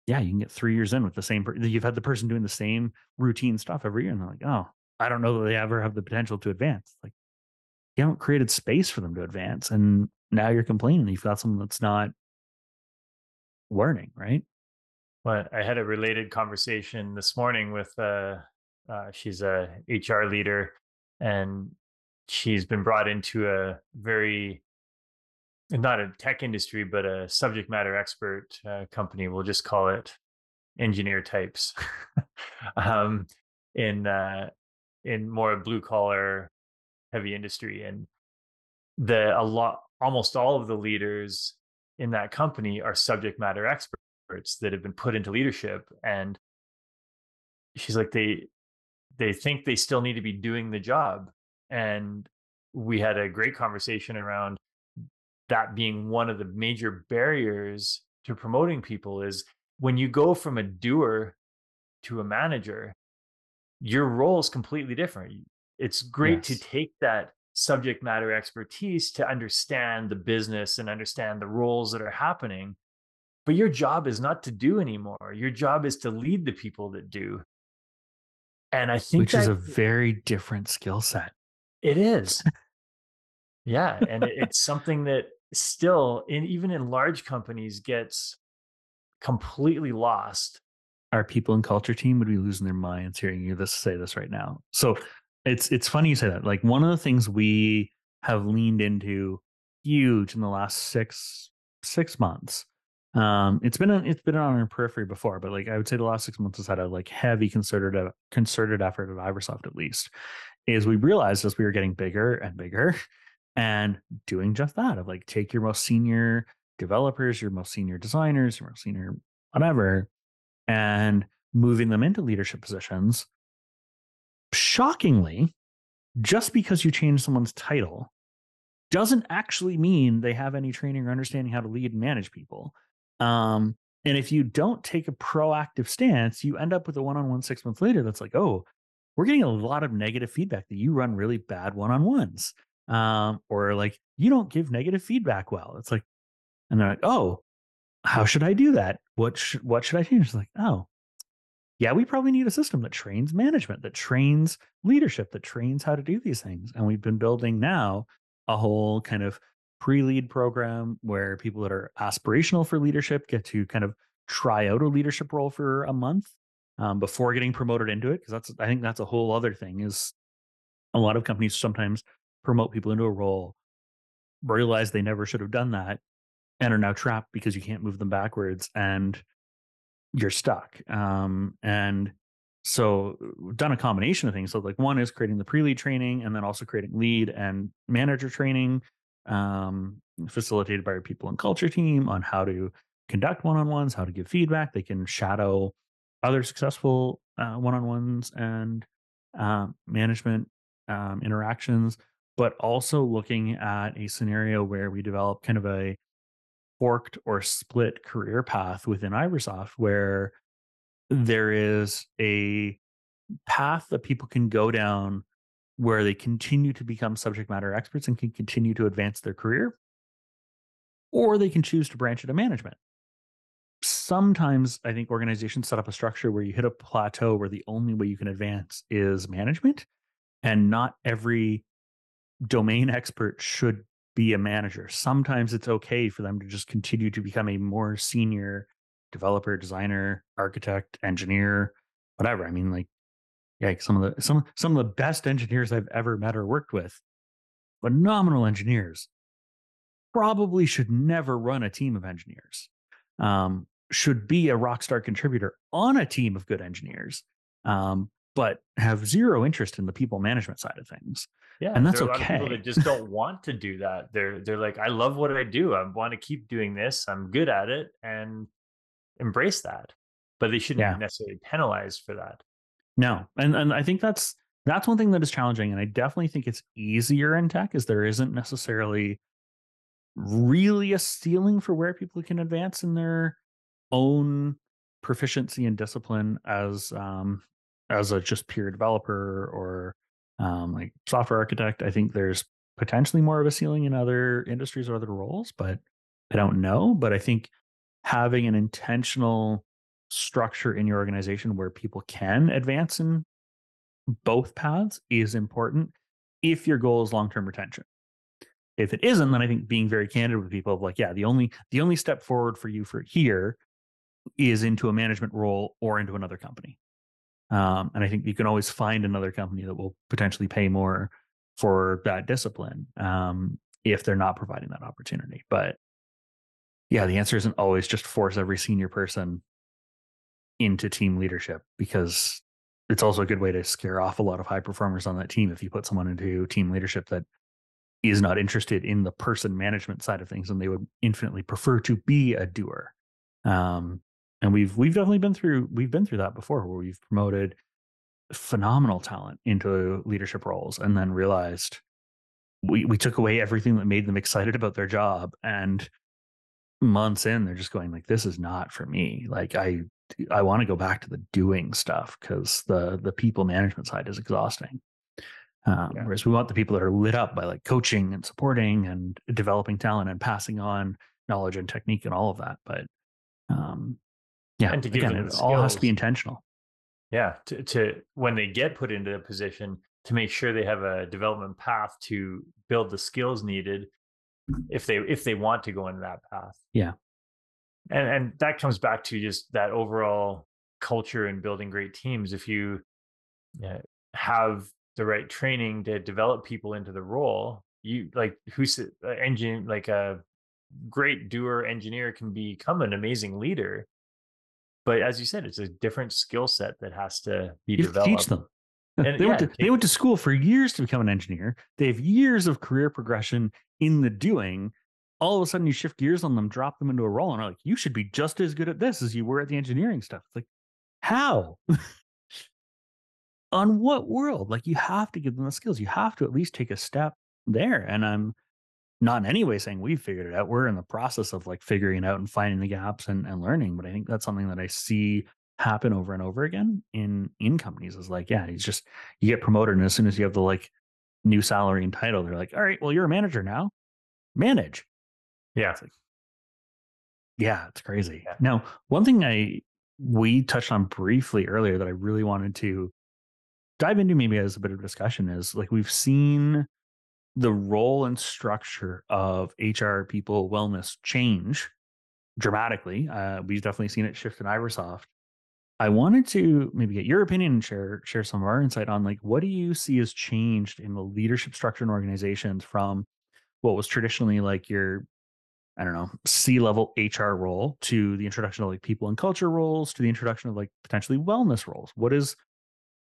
yeah, you can get three years in with the same. You've had the person doing the same routine stuff every year, and they're like, oh, I don't know that they ever have the potential to advance. Like you haven't created space for them to advance. And now you're complaining you've got someone that's not learning, right? But I had a related conversation this morning with uh, uh she's a HR leader and she's been brought into a very not a tech industry but a subject matter expert uh, company we'll just call it engineer types [laughs] um, in uh, in more blue collar heavy industry and the a lot almost all of the leaders in that company are subject matter experts that have been put into leadership and she's like they they think they still need to be doing the job and we had a great conversation around that being one of the major barriers to promoting people is when you go from a doer to a manager your role is completely different. It's great yes. to take that subject matter expertise to understand the business and understand the roles that are happening. But your job is not to do anymore. Your job is to lead the people that do. And I think which is a very different skill set. It is. [laughs] yeah. And it, it's something that still, in, even in large companies, gets completely lost our people and culture team would be losing their minds hearing you this say this right now. So it's it's funny you say that. Like one of the things we have leaned into huge in the last six six months. Um, it's been a, it's been on our periphery before, but like I would say the last six months has had a like heavy concerted concerted effort at Iversoft at least. Is we realized as we were getting bigger and bigger, [laughs] and doing just that of like take your most senior developers, your most senior designers, your most senior whatever, and moving them into leadership positions, shockingly, just because you change someone's title doesn't actually mean they have any training or understanding how to lead and manage people. Um, and if you don't take a proactive stance, you end up with a one on one six months later that's like, oh, we're getting a lot of negative feedback that you run really bad one on ones. Um, or like, you don't give negative feedback well. It's like, and they're like, oh, how should I do that? What should what should I change? It's like, oh, yeah, we probably need a system that trains management, that trains leadership, that trains how to do these things. And we've been building now a whole kind of pre-lead program where people that are aspirational for leadership get to kind of try out a leadership role for a month um, before getting promoted into it. Because that's I think that's a whole other thing. Is a lot of companies sometimes promote people into a role, realize they never should have done that, and are now trapped because you can't move them backwards and you're stuck. Um, and so we've done a combination of things. So like one is creating the pre-lead training and then also creating lead and manager training um, facilitated by our people and culture team on how to conduct one-on-ones, how to give feedback. They can shadow other successful uh, one-on-ones and uh, management um, interactions, but also looking at a scenario where we develop kind of a forked or split career path within Iversoft where there is a path that people can go down where they continue to become subject matter experts and can continue to advance their career, or they can choose to branch into management. Sometimes I think organizations set up a structure where you hit a plateau where the only way you can advance is management, and not every domain [laughs] expert should be a manager. Sometimes it's okay for them to just continue to become a more senior developer, designer, architect, engineer, whatever. I mean, like, yeah, some of the some some of the best engineers I've ever met or worked with, phenomenal engineers, probably should never run a team of engineers. Um, should be a rock star contributor on a team of good engineers, um, but have zero interest in the people management side of things. Yeah, and that's there are a lot of okay. people that just don't want to do that. They're they're like, I love what I do. I want to keep doing this. I'm good at it, and embrace that. But they shouldn't Yeah. be necessarily penalized for that. No, and and I think that's that's one thing that is challenging, and I definitely think it's easier in tech is there isn't necessarily really a ceiling for where people can advance in their own proficiency and discipline as um as a just peer developer or um like software architect. I think there's potentially more of a ceiling in other industries or other roles, but I don't know. But I think having an intentional structure in your organization where people can advance in both paths is important if your goal is long-term retention. If it isn't, then I think being very candid with people of like, yeah, the only the only step forward for you for here is into a management role or into another company. Um, and I think you can always find another company that will potentially pay more for that discipline um, if they're not providing that opportunity. But yeah, the answer isn't always just force every senior person into team leadership because it's also a good way to scare off a lot of high performers on that team if you put someone into team leadership that is not interested in the person management side of things and they would infinitely prefer to be a doer um, and we've we've definitely been through we've been through that before where we've promoted phenomenal talent into leadership roles and then realized we we took away everything that made them excited about their job and months in they're just going like this is not for me like i i want to go back to the doing stuff because the the people management side is exhausting um, Yeah. whereas we want the people that are lit up by like coaching and supporting and developing talent and passing on knowledge and technique and all of that but um yeah And to give again them it the all has to be intentional Yeah, to, to when they get put into a position to make sure they have a development path to build the skills needed if they if they want to go into that path. Yeah. And and that comes back to just that overall culture and building great teams. If you have the right training to develop people into the role, you like who's uh, engine like a great doer engineer can become an amazing leader. But as you said, it's a different skill set that has to be you developed. teach them And they, went to, they went to school for years to become an engineer. They have years of career progression in the doing. All of a sudden, you shift gears on them, drop them into a role, and are like, you should be just as good at this as you were at the engineering stuff. It's like, how? [laughs] On what world? Like, you have to give them the skills. You have to at least take a step there. And I'm not in any way saying we've figured it out. We're in the process of like figuring it out and finding the gaps and, and learning. But I think that's something that I see happen over and over again in in companies is like, yeah, it's just you get promoted, and as soon as you have the like new salary and title, they're like, all right, well, you're a manager now. Manage. Yeah. It's like, yeah, it's crazy. Yeah. Now, one thing I we touched on briefly earlier that I really wanted to dive into maybe as a bit of discussion is like we've seen the role and structure of HR people wellness change dramatically. Uh, we've definitely seen it shift in Iversoft. I wanted to maybe get your opinion and share share some of our insight on like what do you see has changed in the leadership structure in organizations from what was traditionally like your I don't know C level HR role to the introduction of like people and culture roles to the introduction of like potentially wellness roles. What is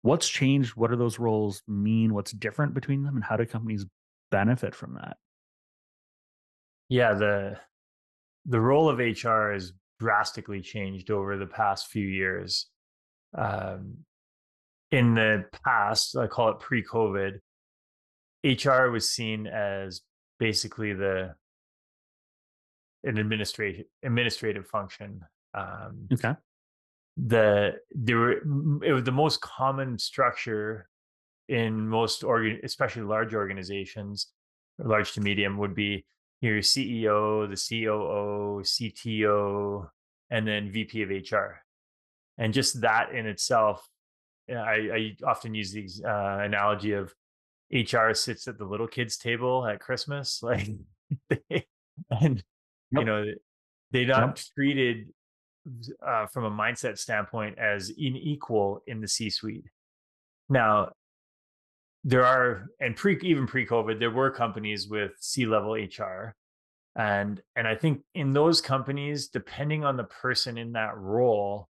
what's changed? What do those roles mean? What's different between them, and how do companies benefit from that? Yeah, the the role of HR has drastically changed over the past few years. Um, in the past, I call it pre-COVID, HR was seen as basically the an administrative administrative function. Um, Okay. the there were it was the most common structure in most organ, especially large organizations, large to medium, would be your CEO, the COO, CTO, and then VP of HR, and just that in itself. I, I often use the uh, analogy of HR sits at the little kids table at Christmas, [laughs] like, they- and you know they're not Yep. treated uh, from a mindset standpoint as unequal in the C-suite. Now, there are and pre even pre-COVID, there were companies with C-level HR, and and I think in those companies, depending on the person in that role,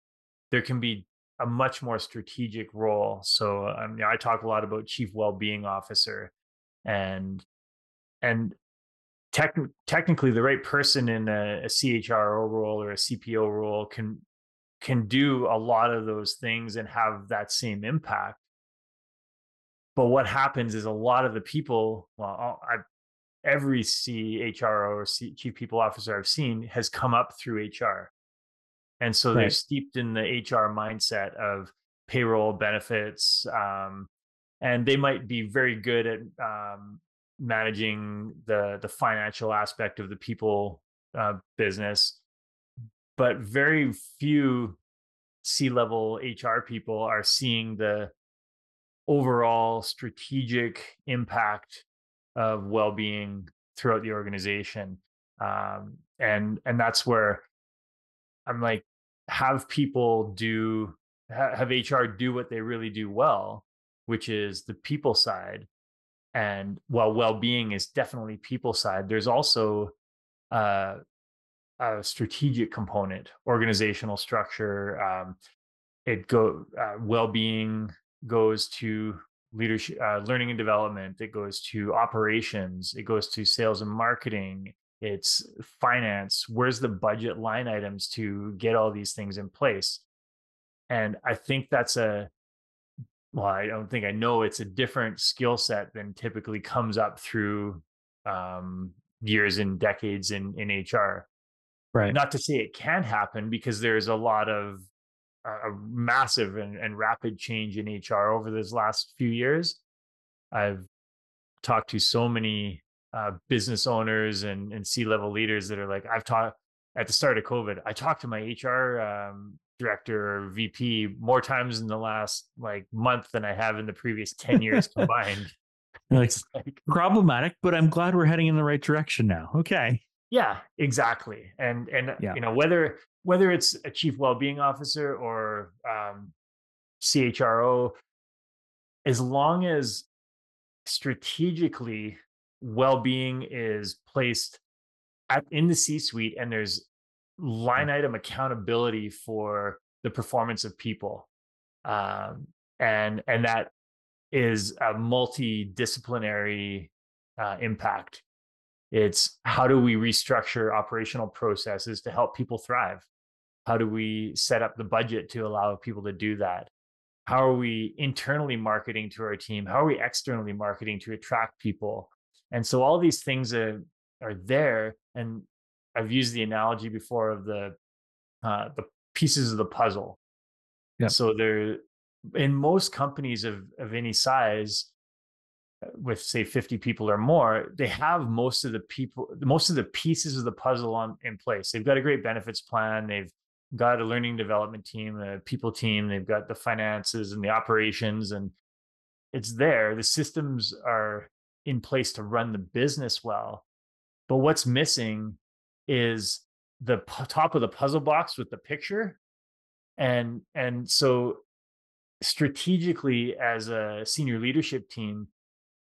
there can be a much more strategic role. So um, you know, I talk a lot about chief well-being officer, and and tech, technically the right person in a, a CHRO role or a CPO role can can do a lot of those things and have that same impact. But what happens is a lot of the people, well, I, every CHRO or C, chief people officer I've seen has come up through HR, and so they're steeped in the HR mindset of payroll benefits, um, and they might be very good at um, managing the the financial aspect of the people uh, business, but very few C level HR people are seeing the overall strategic impact of well being throughout the organization, um, and and that's where I'm like, have people do have HR do what they really do well, which is the people side. And while well-being is definitely people side, there's also uh, a strategic component, organizational structure. Um, it go uh, well-being goes to leadership, uh, learning and development. It goes to operations. It goes to sales and marketing. It's finance. Where's the budget line items to get all these things in place? And I think that's a well, I don't think I know it's a different skill set than typically comes up through um, years and decades in in HR. Right. Not to say it can happen because there's a lot of a massive and, and rapid change in HR over this last few years. I've talked to so many uh, business owners and, and C level leaders that are like, I've talked at the start of COVID, I talked to my HR um, director or VP more times in the last like month than I have in the previous 10 years [laughs] combined. Like, [laughs] It's like, problematic, but I'm glad we're heading in the right direction now. Okay. yeah, exactly. And, and, Yeah. you know, whether, whether it's a chief well-being officer or um, CHRO, as long as strategically well-being is placed at, in the C-suite and there's line item accountability for the performance of people, um, and and that is a multidisciplinary uh, impact. It's how do we restructure operational processes to help people thrive? How do we set up the budget to allow people to do that? How are we internally marketing to our team? How are we externally marketing to attract people? And so all these things are, are there. And I've used the analogy before of the uh, the pieces of the puzzle. Yeah. So there, in most companies of of any size, uh, with say 50 people or more, they have most of the people, most of the pieces of the puzzle on in place. They've got a great benefits plan. They've got a learning development team, a people team. They've got the finances and the operations, and it's there. The systems are in place to run the business well. But what's missing is the p- top of the puzzle box with the picture, and and so strategically as a senior leadership team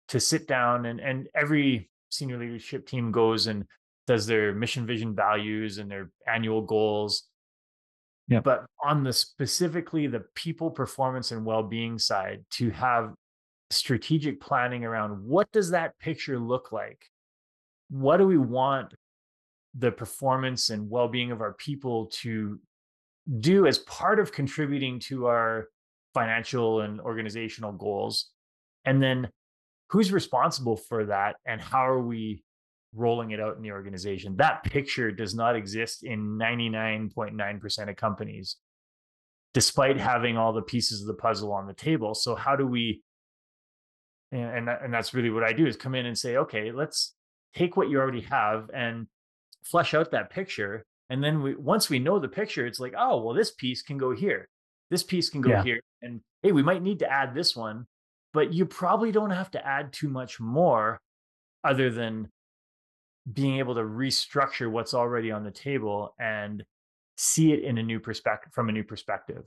to sit down and and every senior leadership team goes and does their mission vision values and their annual goals Yep. But on the specifically the people performance and well-being side, to have strategic planning around what does that picture look like? What do we want the performance and well-being of our people to do as part of contributing to our financial and organizational goals? And then who's responsible for that and how are we rolling it out in the organization? That picture does not exist in 99.9% of companies, despite having all the pieces of the puzzle on the table. So how do we and and, and that's really what I do is come in and say, okay, let's take what you already have and flesh out that picture. And then we once we know the picture, it's like, oh, well, this piece can go here. This piece can go Yeah. here. And hey, we might need to add this one, but you probably don't have to add too much more other than being able to restructure what's already on the table and see it in a new perspective from a new perspective.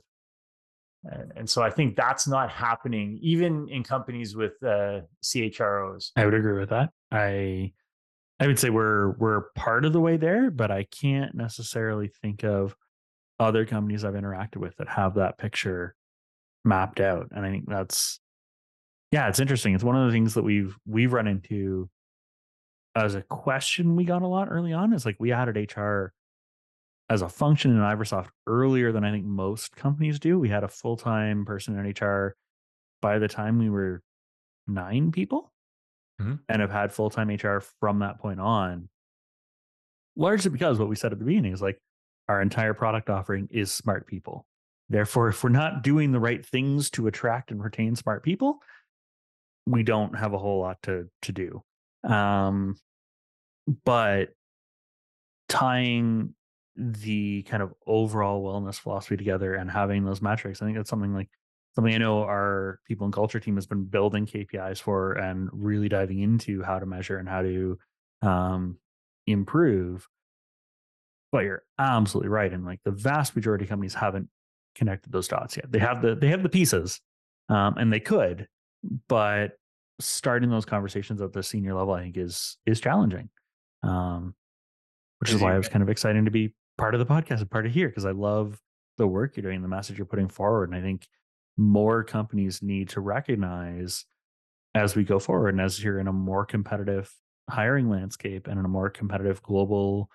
And, and so I think that's not happening even in companies with uh, CHROs. I would agree with that. I I would say we're we're part of the way there, but I can't necessarily think of other companies I've interacted with that have that picture mapped out. And I think that's yeah, it's interesting. It's one of the things that we've we've run into as a question we got a lot early on is like we added HR as a function in Iversoft earlier than I think most companies do. We had a full-time person in HR by the time we were nine people Mhm. and have had full-time HR from that point on. Largely because what we said at the beginning is like our entire product offering is smart people. Therefore, if we're not doing the right things to attract and retain smart people, we don't have a whole lot to to do. Um, but tying the kind of overall wellness philosophy together and having those metrics, I think that's something like something I know our people and culture team has been building KPIs for and really diving into how to measure and how to um, improve. But you're absolutely right, and like the vast majority of companies haven't connected those dots yet. They have the they have the pieces, um, and they could, but starting those conversations at the senior level, I think is is challenging. Um, which is why I was kind of excited to be part of the podcast and part of here because I love the work you're doing, the message you're putting forward, and I think more companies need to recognize as we go forward and as you're in a more competitive hiring landscape and in a more competitive global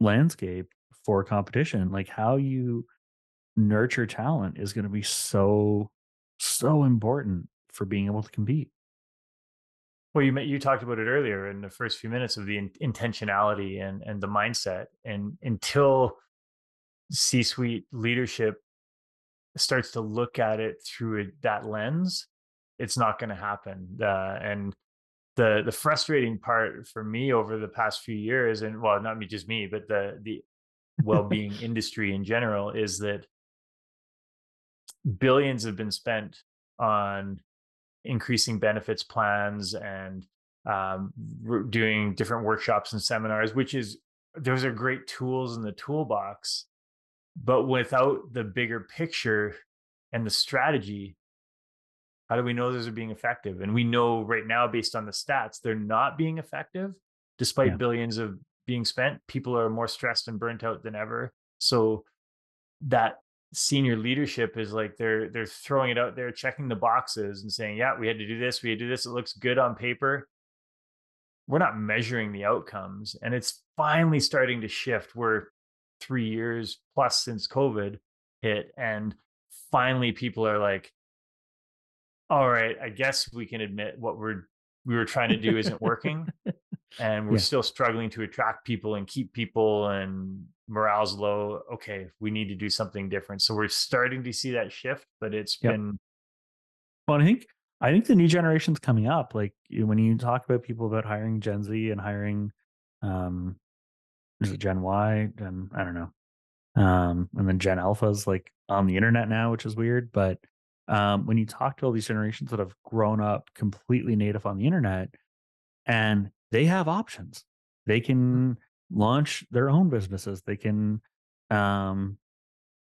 landscape for competition, like how you nurture talent is going to be so so important for being able to compete. Well, you you talked about it earlier in the first few minutes of the in, intentionality and and the mindset, and until C-suite leadership starts to look at it through that lens, it's not going to happen. Uh, and the the frustrating part for me over the past few years, and well, not me, just me, but the the well-being [laughs] industry in general, is that billions have been spent on increasing benefits plans and um, doing different workshops and seminars, which is those are great tools in the toolbox. But without the bigger picture and the strategy, how do we know those are being effective? And we know right now, based on the stats, they're not being effective, despite Yeah. billions of being spent. People are more stressed and burnt out than ever. So that senior leadership is like they're they're throwing it out there, checking the boxes and saying, "Yeah, we had to do this. We had to do this. It looks good on paper." We're not measuring the outcomes, and it's finally starting to shift. We're three years plus since COVID hit, and finally people are like, "All right, I guess we can admit what we're we were trying to do isn't working." [laughs] and we're Yeah. still struggling to attract people and keep people and morale's low okay we need to do something different so we're starting to see that shift but it's Yep. been Well, I think I think the new generation's coming up. Like when you talk about people about hiring Gen Z and hiring, um, is it Gen Y? Gen I don't know, um, and then Gen Alpha's like on the internet now, which is weird. But um, when you talk to all these generations that have grown up completely native on the internet, and they have options, they can launch their own businesses. They can um,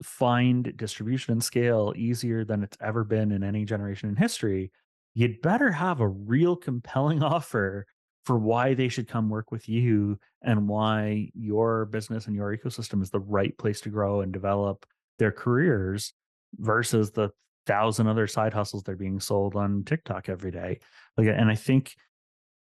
find distribution and scale easier than it's ever been in any generation in history, you'd better have a real compelling [laughs] offer for why they should come work with you and why your business and your ecosystem is the right place to grow and develop their careers versus the thousand other side hustles they're being sold on TikTok every day. Like, and I think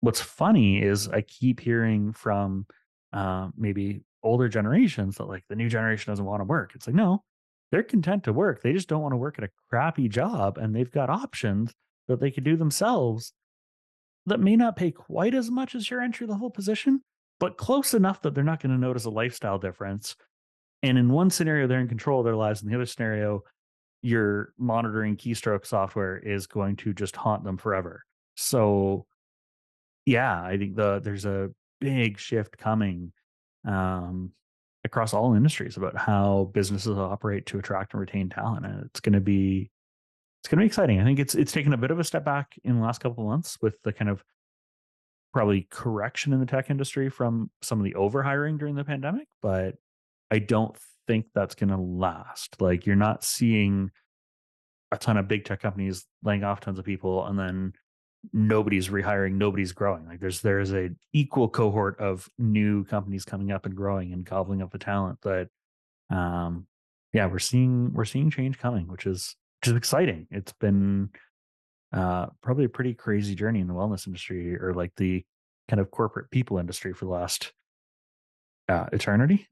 what's funny is I keep hearing from uh, maybe older generations that like the new generation doesn't want to work. It's like, no, they're content to work. They just don't want to work at a crappy job and they've got options that they could do themselves that may not pay quite as much as your entry level position, but close enough that they're not going to notice a lifestyle difference. And in one scenario, they're in control of their lives. In the other scenario, your monitoring keystroke software is going to just haunt them forever. So, yeah, I think the there's a big shift coming um, across all industries about how businesses operate to attract and retain talent, and it's going to be it's going to be exciting. I think it's it's taken a bit of a step back in the last couple of months with the kind of probably correction in the tech industry from some of the overhiring during the pandemic, but I don't think that's going to last. Like you're not seeing a ton of big tech companies laying off tons of people and then nobody's rehiring, nobody's growing. Like there's there's a equal cohort of new companies coming up and growing and gobbling up the talent that um yeah, we're seeing we're seeing change coming, which is which is exciting. It's been uh, probably a pretty crazy journey in the wellness industry or like the kind of corporate people industry for the last uh, eternity.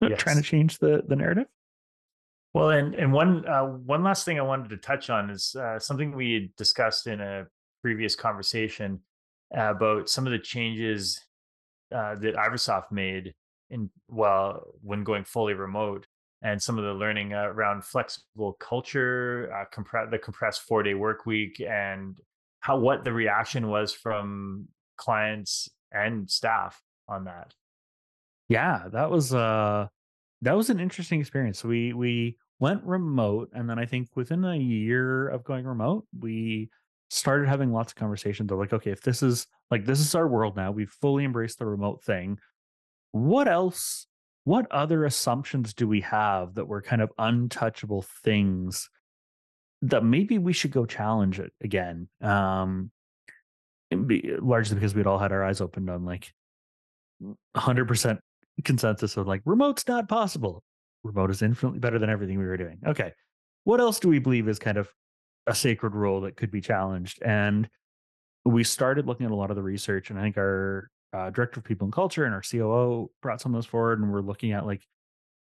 yes. [laughs] Trying to change the the narrative. Well, and and one uh, one last thing I wanted to touch on is uh, something we had discussed in a previous conversation about some of the changes uh, that Iversoft made in well when going fully remote and some of the learning uh, around flexible culture, uh, the compressed four day work week, and how what the reaction was from clients and staff on that. Yeah, that was uh that was an interesting experience. We we went remote, and then I think within a year of going remote, we started having lots of conversations They're like, okay, if this is like this is our world now, we've fully embraced the remote thing. What else what other assumptions do we have that were kind of untouchable things that maybe we should go challenge it again? Um be, largely because we'd all had our eyes opened on like 100% consensus of like remote's not possible. Remote is infinitely better than everything we were doing. Okay what else do we believe is kind of a sacred rule that could be challenged and we started looking at a lot of the research and i think our uh, director of people and culture and our COO brought some of those forward, and we're looking at like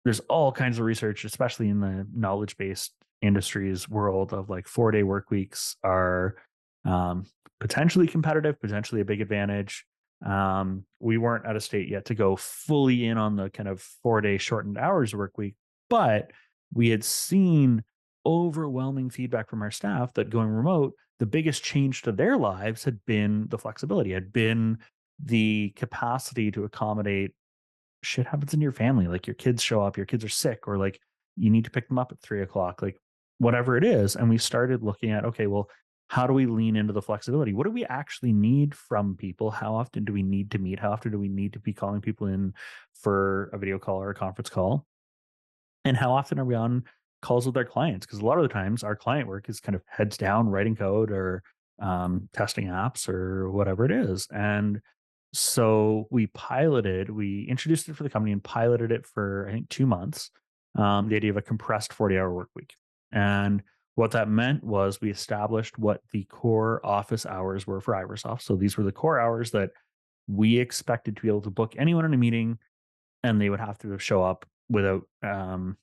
there's all kinds of research, especially in the knowledge based industries world of like four day work weeks are um, potentially competitive, potentially a big advantage. Um, we weren't at a state yet to go fully in on the kind of four day shortened hours work week, but we had seen overwhelming feedback from our staff that going remote, the biggest change to their lives had been the flexibility, had been the capacity to accommodate shit happens in your family. Like your kids show up, your kids are sick, or like you need to pick them up at three o'clock, like whatever it is. And we started looking at, okay, well, how do we lean into the flexibility? What do we actually need from people? How often do we need to meet? How often do we need to be calling people in for a video call or a conference call? And how often are we on calls with our clients? Because a lot of the times our client work is kind of heads down writing code or um, testing apps or whatever it is. And so we piloted, we introduced it for the company and piloted it for, I think, two months. Um, the idea of a compressed 40 hour work week. And what that meant was we established what the core office hours were for Iversoft. So these were the core hours that we expected to be able to book anyone in a meeting and they would have to show up without um,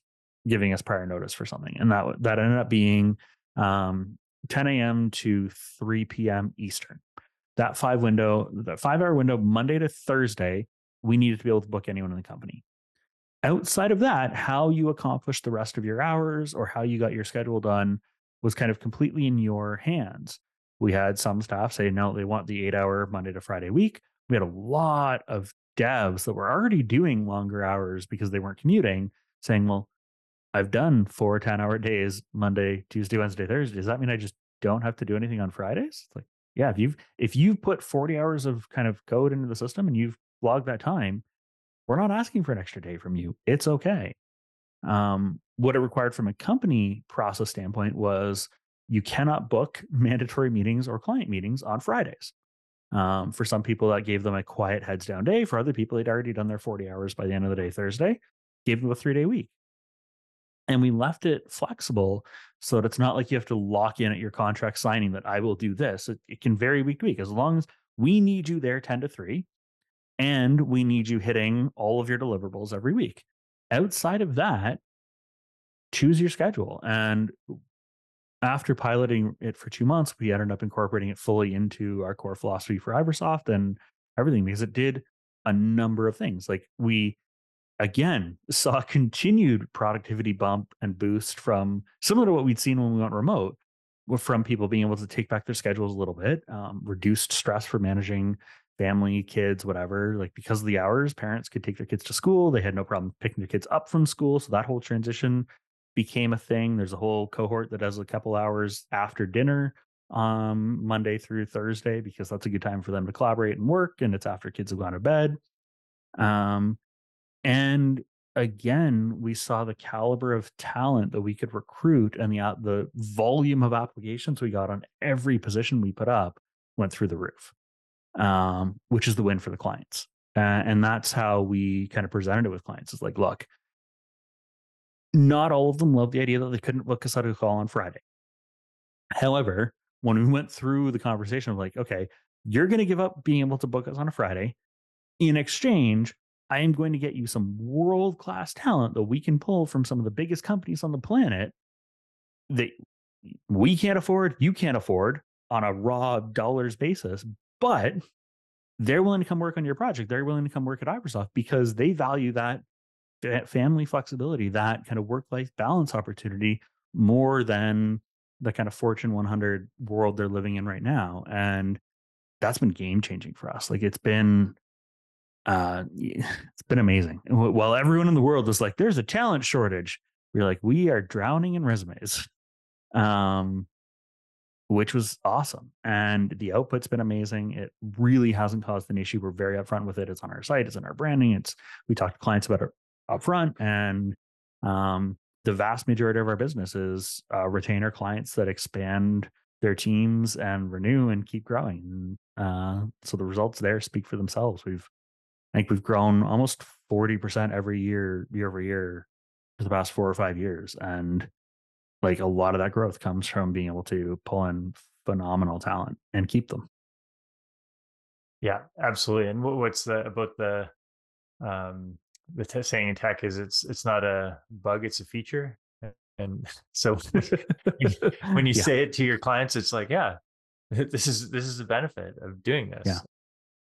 giving us prior notice for something. And that, that ended up being um, 10 a.m. to 3 p.m. Eastern that five window, that five hour window, Monday to Thursday, we needed to be able to book anyone in the company. Outside of that, how you accomplished the rest of your hours or how you got your schedule done was kind of completely in your hands. We had some staff say, no, they want the eight hour Monday to Friday week. We had a lot of devs that were already doing longer hours because they weren't commuting, saying, well, I've done four 10 hour days, Monday, Tuesday, Wednesday, Thursday. Does that mean I just don't have to do anything on Fridays? It's like, yeah, if you've if you've put 40 hours of kind of code into the system and you've logged that time, we're not asking for an extra day from you. It's okay. Um, what it required from a company process standpoint was you cannot book [laughs] mandatory meetings or client meetings on Fridays. Um, for some people, that gave them a quiet heads down day. For other people, they'd already done their 40 hours by the end of the day Thursday, gave them a three day week. And we left it flexible so that it's not like you have to lock in at your contract signing that I will do this. It, it can vary week to week as long as we need you there 10 to 3 and we need you hitting all of your deliverables every week. Outside of that, choose your schedule. And after piloting it for two months, we ended up incorporating it fully into our core philosophy for Iversoft and everything because it did a number of things. Like we again saw a continued productivity bump and boost from similar to what we'd seen when we went remote from people being able to take back their schedules a little bit um, reduced stress for managing family kids whatever like because of the hours parents could take their kids to school they had no problem picking their kids up from school so that whole transition became a thing. There's a whole cohort that does a couple hours after dinner um, monday through thursday because that's a good time for them to collaborate and work and it's after kids have gone to bed. Um, and again, we saw the caliber of talent that we could recruit and the the volume of applications we got on every position we put up went through the roof, um, which is the win for the clients. Uh, and that's how we kind of presented it with clients. It's like, look, not all of them loved the idea that they couldn't book us out a call on Friday. However, when we went through the conversation of like, okay, you're going to give up being able to book us on a Friday. In exchange, I am going to get you some world class talent that we can pull from some of the biggest companies on the planet that we can't afford, you can't afford on a raw dollars basis, but they're willing to come work on your project. They're willing to come work at Iversoft because they value that family flexibility, that kind of work life balance opportunity more than the kind of Fortune 100 world they're living in right now. And that's been game changing for us. Like it's been uh, [laughs] it's been amazing. While everyone in the world is like, there's a talent shortage, we're like, we are drowning in resumes, [laughs] um, which was awesome. And the output's been amazing. It really hasn't caused an issue. We're very upfront with it. It's on our site, it's in our branding. It's we talk to clients about it upfront, and um, the vast majority of our business is uh, retainer clients that expand their teams and renew and keep growing. Uh, so the results there speak for themselves. We've I think we've grown almost 40% every year, year over year for the past four or five years. And like a lot of that growth comes from being able to pull in phenomenal talent and keep them. Yeah, absolutely. And what's the about the um the t- saying in tech is it's it's not a bug, it's a feature. And [laughs] so [laughs] when you yeah. say it to your clients, it's like, yeah, [laughs] this is this is the benefit of doing this. Yeah.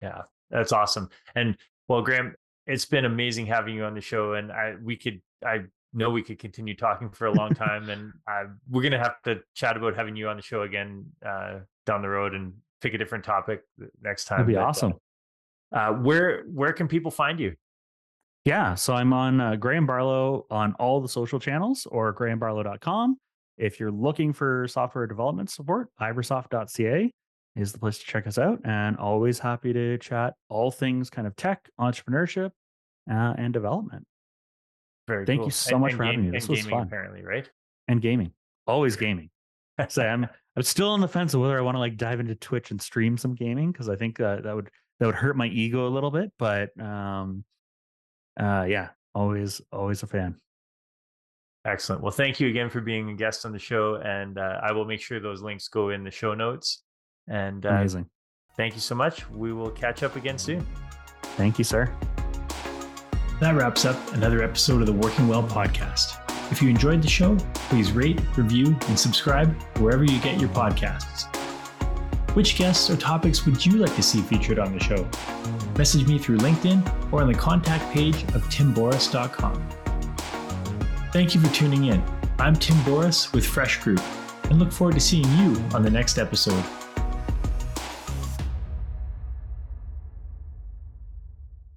Yeah. That's awesome. And well, Graeme, it's been amazing having you on the show, and I we could I know we could continue talking for a long [laughs] time, and uh, we're gonna have to chat about having you on the show again uh, down the road and pick a different topic next time. That'd be but, awesome. Uh, where where can people find you? Yeah, so I'm on uh, Graeme Barlow on all the social channels or graemebarlow.com. If you're looking for software development support, iversoft.ca is the place to check us out. And always happy to chat all things kind of tech, entrepreneurship, uh, and development. Very Thank cool. you so and, much and for game, having me. This was gaming, fun. Apparently, right? And gaming. Always gaming. [laughs] so I'm I'm still on the fence of whether I want to like dive into Twitch and stream some gaming because I think uh, that would that would hurt my ego a little bit. But um, uh, yeah, always always a fan. Excellent. Well, thank you again for being a guest on the show, and uh, I will make sure those links go in the show notes. And uh, amazing. Thank you so much. We will catch up again soon. Thank you, sir. That wraps up another episode of the Working Well podcast. If you enjoyed the show, please rate, review, and subscribe wherever you get your podcasts. Which guests or topics would you like to see featured on the show? Message me through LinkedIn or on the contact page of timboris.com. Thank you for tuning in. I'm Tim Boris with Fresh Group and look forward to seeing you on the next episode.